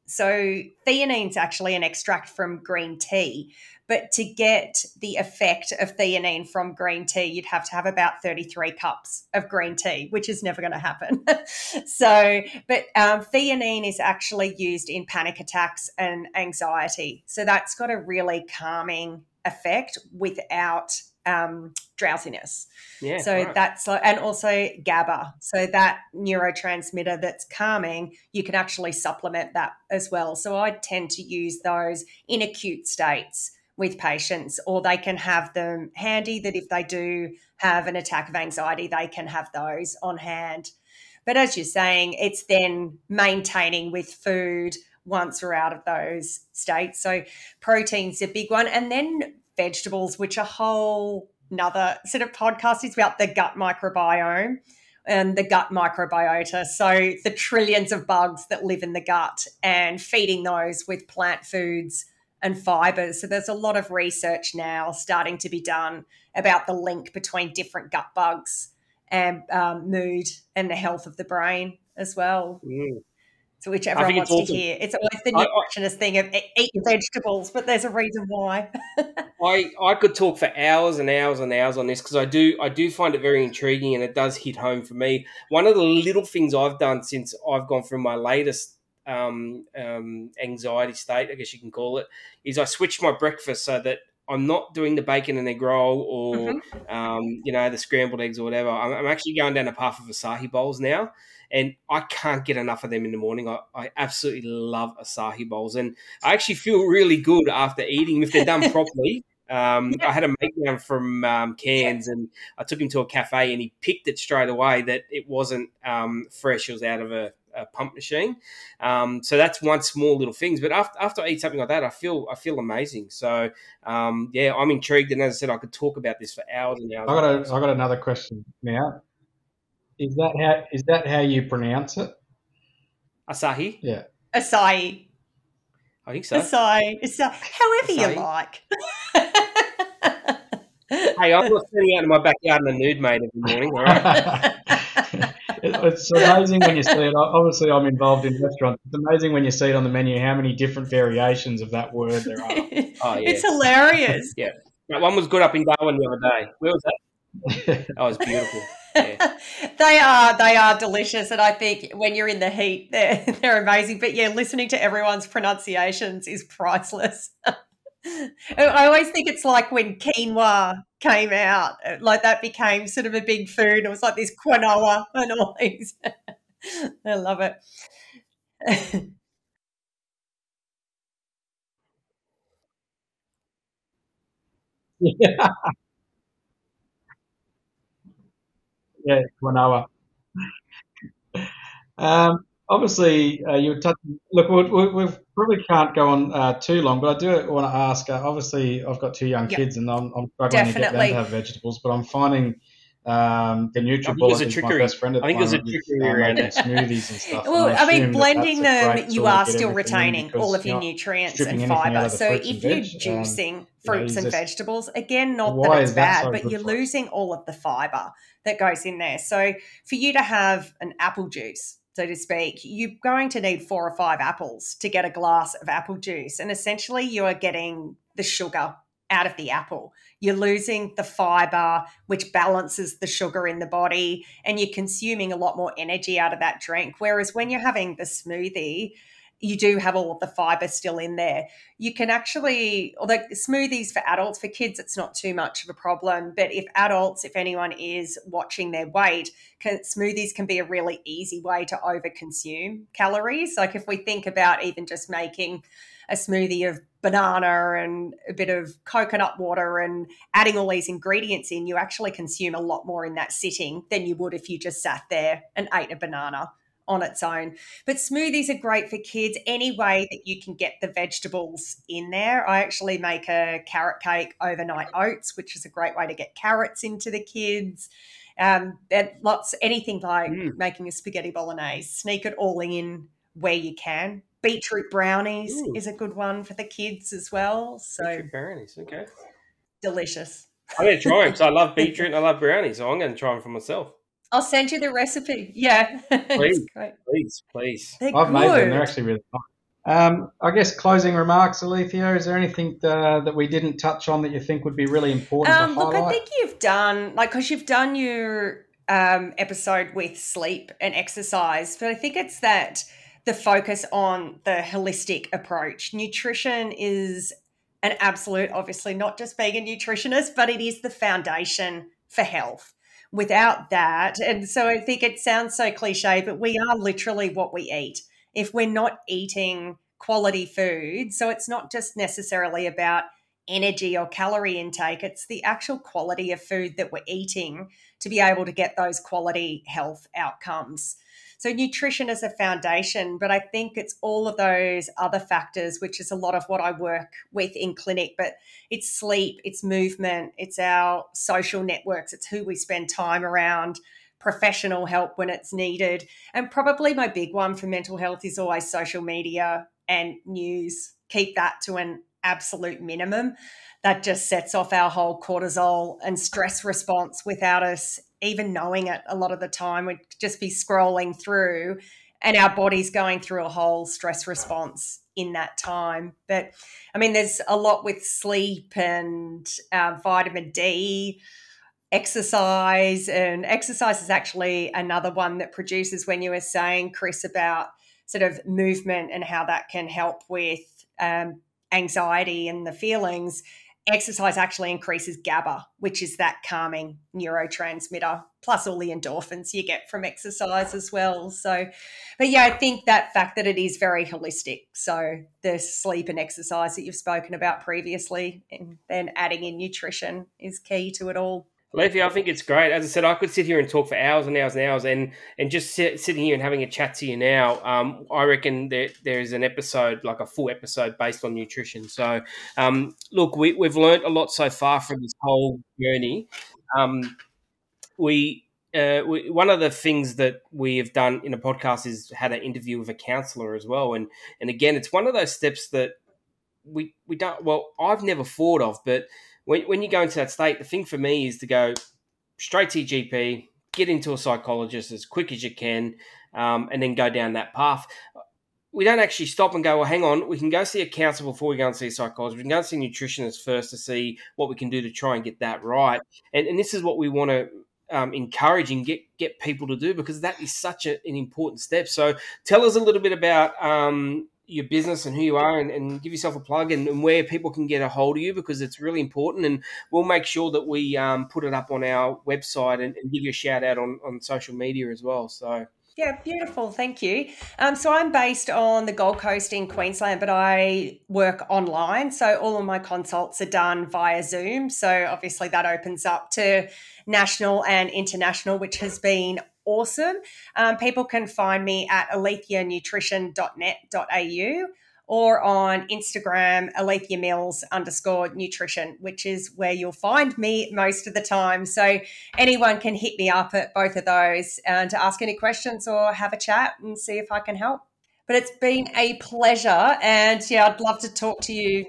So theanine's actually an extract from green tea. But to get the effect of theanine from green tea, you'd have to have about 33 cups of green tea, which is never going to happen. so, but um, theanine is actually used in panic attacks and anxiety. So that's got a really calming effect without um, drowsiness. Yeah. So right. that's like, and also GABA. So that neurotransmitter that's calming, you can actually supplement that as well. So I tend to use those in acute states with patients, or they can have them handy that if they do have an attack of anxiety, they can have those on hand. But as you're saying, it's then maintaining with food once we're out of those states. So protein's a big one. And then vegetables, which a whole another sort of podcast is about the gut microbiome and the gut microbiota. So the trillions of bugs that live in the gut and feeding those with plant foods and fibers. So there's a lot of research now starting to be done about the link between different gut bugs and um, mood and the health of the brain as well. Mm. So which everyone wants to hear. It's always the nutritionist thing of eat your vegetables, but there's a reason why. I I could talk for hours and hours and hours on this because I do I do find it very intriguing and it does hit home for me. One of the little things I've done since I've gone through my latest um, um, anxiety state, I guess you can call it, is I switched my breakfast so that I'm not doing the bacon and egg roll or Mhm. um, you know the scrambled eggs or whatever. I'm, I'm actually going down a path of asahi bowls now, and I can't get enough of them in the morning. I, I absolutely love asahi bowls, and I actually feel really good after eating if they're done properly. Um, I had a mate down from um, Cairns, and I took him to a cafe, and he picked it straight away that it wasn't um, fresh; it was out of a, a pump machine. Um, so that's one small little things. But after, after I eat something like that, I feel I feel amazing. So um, yeah, I'm intrigued, and as I said, I could talk about this for hours and hours. I got a, I got another question now. Is that how is that how you pronounce it? Asahi, Yeah. Acai. I think so. Acai. Acai. However Acai. you like. Hey, I'm not sitting out in my backyard in a nude, mate, every morning. All right. It- it's amazing when you see it. Obviously, I'm involved in restaurants. It's amazing when you see it on the menu how many different variations of that word there are. Oh, yeah. It's hilarious. yeah. That one was good up in Darwin the other day. Where was that? That was beautiful. Yeah. they are they are delicious, and I think when you're in the heat, they're they're amazing. But yeah, listening to everyone's pronunciations is priceless. I always think it's like when quinoa came out, uh, like that became sort of a big food. It was like this quinoa and all these. I love it. yeah, yeah, quinoa. Um, obviously, uh, you were touching. Look, we, we, we probably can't go on uh, too long, but I do want to ask. Uh, obviously, I've got two young Yep. kids, and I'm, I'm struggling to get them to have vegetables. But I'm finding um, the there's a NutriBullet is my best friend at I the think there's a moment with, trickery uh, around making it. smoothies and stuff. and Well, I mean, assume that blending them, you are still retaining all of your nutrients and fiber. So if you're veg. Um, fruits is and this- vegetables, again, not that it's is that bad, so but you're for losing all of the fiber that goes in there. So for you to have an apple juice, so to speak, you're going to need four or five apples to get a glass of apple juice. And essentially, you are getting the sugar out of the apple. You're losing the fiber, which balances the sugar in the body, and you're consuming a lot more energy out of that drink. Whereas when you're having the smoothie, you do have all of the fiber still in there. You can actually, although smoothies for adults, for kids, it's not too much of a problem. But if adults, if anyone is watching their weight, can, smoothies can be a really easy way to overconsume calories. Like if we think about even just making a smoothie of banana and a bit of coconut water and adding all these ingredients in, you actually consume a lot more in that sitting than you would if you just sat there and ate a banana on its own. But smoothies are great for kids any way that you can get the vegetables in there. I actually make a carrot cake overnight oats, which is a great way to get carrots into the kids. Um, and lots anything like Mm. making a spaghetti bolognese, sneak it all in where you can. Beetroot brownies Ooh. is a good one for the kids as well. So Beetroot brownies. Okay. delicious. I'm going to try them So I love beetroot and I love brownies. So I'm going to try them for myself. I'll send you the recipe. Yeah, Please. Please, please. They're I've good. made them. They're actually really nice. Um, I guess closing remarks, Alethea. Is there anything uh, that we didn't touch on that you think would be really important Um, to look, highlight? I think you've done like because you've done your um, episode with sleep and exercise, but I think it's that the focus on the holistic approach. Nutrition is an absolute, obviously not just being a nutritionist, but it is the foundation for health. Without that, and so I think it sounds so cliche, but we are literally what we eat. If we're not eating quality food, so it's not just necessarily about energy or calorie intake, it's the actual quality of food that we're eating to be able to get those quality health outcomes. So, nutrition is a foundation, but I think it's all of those other factors, which is a lot of what I work with in clinic. But it's sleep, it's movement, it's our social networks, it's who we spend time around, professional help when it's needed. And probably my big one for mental health is always social media and news. Keep that to an absolute minimum. That just sets off our whole cortisol and stress response without us even knowing it a lot of the time. We'd just be scrolling through and our body's going through a whole stress response in that time. But I mean, there's a lot with sleep and uh, vitamin D, exercise, and exercise is actually another one that produces when you were saying, Chris, about sort of movement and how that can help with um, anxiety and the feelings. Exercise actually increases GABA, which is that calming neurotransmitter, plus all the endorphins you get from exercise as well. So, but yeah, I think that fact that it is very holistic. So, the sleep and exercise that you've spoken about previously, and then adding in nutrition is key to it all. Alethea, I think it's great. As I said, I could sit here and talk for hours and hours and hours, and and just sit, sitting here and having a chat to you now. Um, I reckon that there is an episode, like a full episode, based on nutrition. So, um, look, we, we've learnt a lot so far from this whole journey. Um, we, uh, we one of the things that we have done in a podcast is had an interview with a counsellor as well, and and again, it's one of those steps that we we don't. Well, I've never thought of, but when, when you go into that state, the thing for me is to go straight to your GP, get into a psychologist as quick as you can, um, and then go down that path. We don't actually stop and go, well, hang on, we can go see a counsellor before we go and see a psychologist. We can go and see a nutritionist first to see what we can do to try and get that right. And, and this is what we want to um, encourage and get, get people to do because that is such a, an important step. So tell us a little bit about um, your business and who you are and, and give yourself a plug and, and, where people can get a hold of you because it's really important and we'll make sure that we um, put it up on our website and, and, give you a shout out on, on social media as well so yeah, beautiful. Thank you. Um, so I'm based on the Gold Coast in Queensland, but I work online. So all of my consults are done via Zoom. So obviously that opens up to national and international, which has been awesome. Um, people can find me at aletheanutrition.net.au or on Instagram, Alethea Mills underscore nutrition, which is where you'll find me most of the time. So anyone can hit me up at both of those and to ask any questions or have a chat and see if I can help. But it's been a pleasure. And yeah, I'd love to talk to you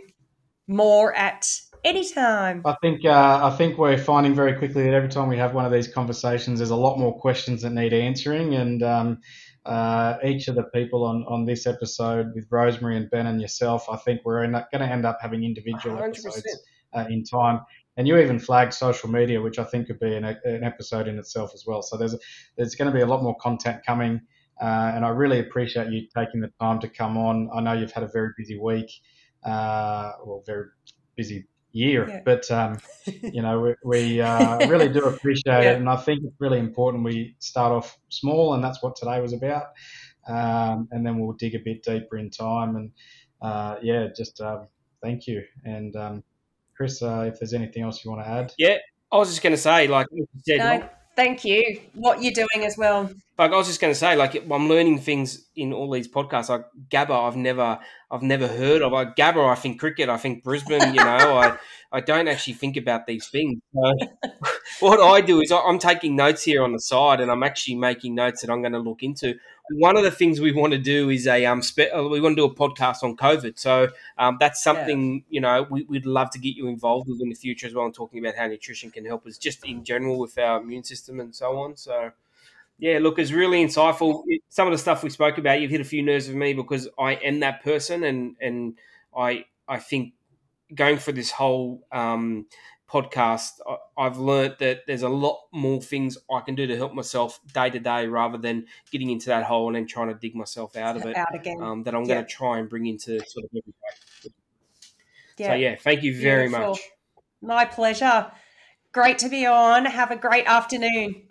more at anytime. I think uh, I think we're finding very quickly that every time we have one of these conversations, there's a lot more questions that need answering, and um, uh, each of the people on, on this episode with Rosemary and Ben and yourself, I think we're going to end up having individual 100%. episodes uh, in time. And you even flagged social media, which I think could be an, an episode in itself as well. So there's there's going to be a lot more content coming, uh, and I really appreciate you taking the time to come on. I know you've had a very busy week, uh, well, very busy year. Yeah. But um, you know, we, we uh, really do appreciate yeah. it, and I think it's really important we start off small, and that's what today was about. Um, and then we'll dig a bit deeper in time. And uh, yeah, just um, thank you. And um, Chris, uh, if there's anything else you want to add, yeah, I was just going to say, like you said, no, thank you. What you're doing as well. Like I was just going to say, like I'm learning things in all these podcasts. Like Gabba, I've never, I've never heard of. Like Gabba, I think cricket. I think Brisbane. You know, I, I don't actually think about these things. So what I do is I'm taking notes here on the side, and I'm actually making notes that I'm going to look into. One of the things we want to do is a um, spe- uh, we want to do a podcast on COVID. So um, that's something yeah. you know we, would love to get you involved with in the future as well, and talking about how nutrition can help us just in general with our immune system and so on. So. Yeah, look, it's really insightful. Some of the stuff we spoke about, you've hit a few nerves with me because I am that person, and and I I think going for this whole um, podcast, I, have learned that there's a lot more things I can do to help myself day to day, rather than getting into that hole and then trying to dig myself out of it. Out again. Um, that I'm yeah. going to try and bring into sort of every day. Yeah. So yeah, thank you very Beautiful. much. My pleasure. Great to be on. Have a great afternoon.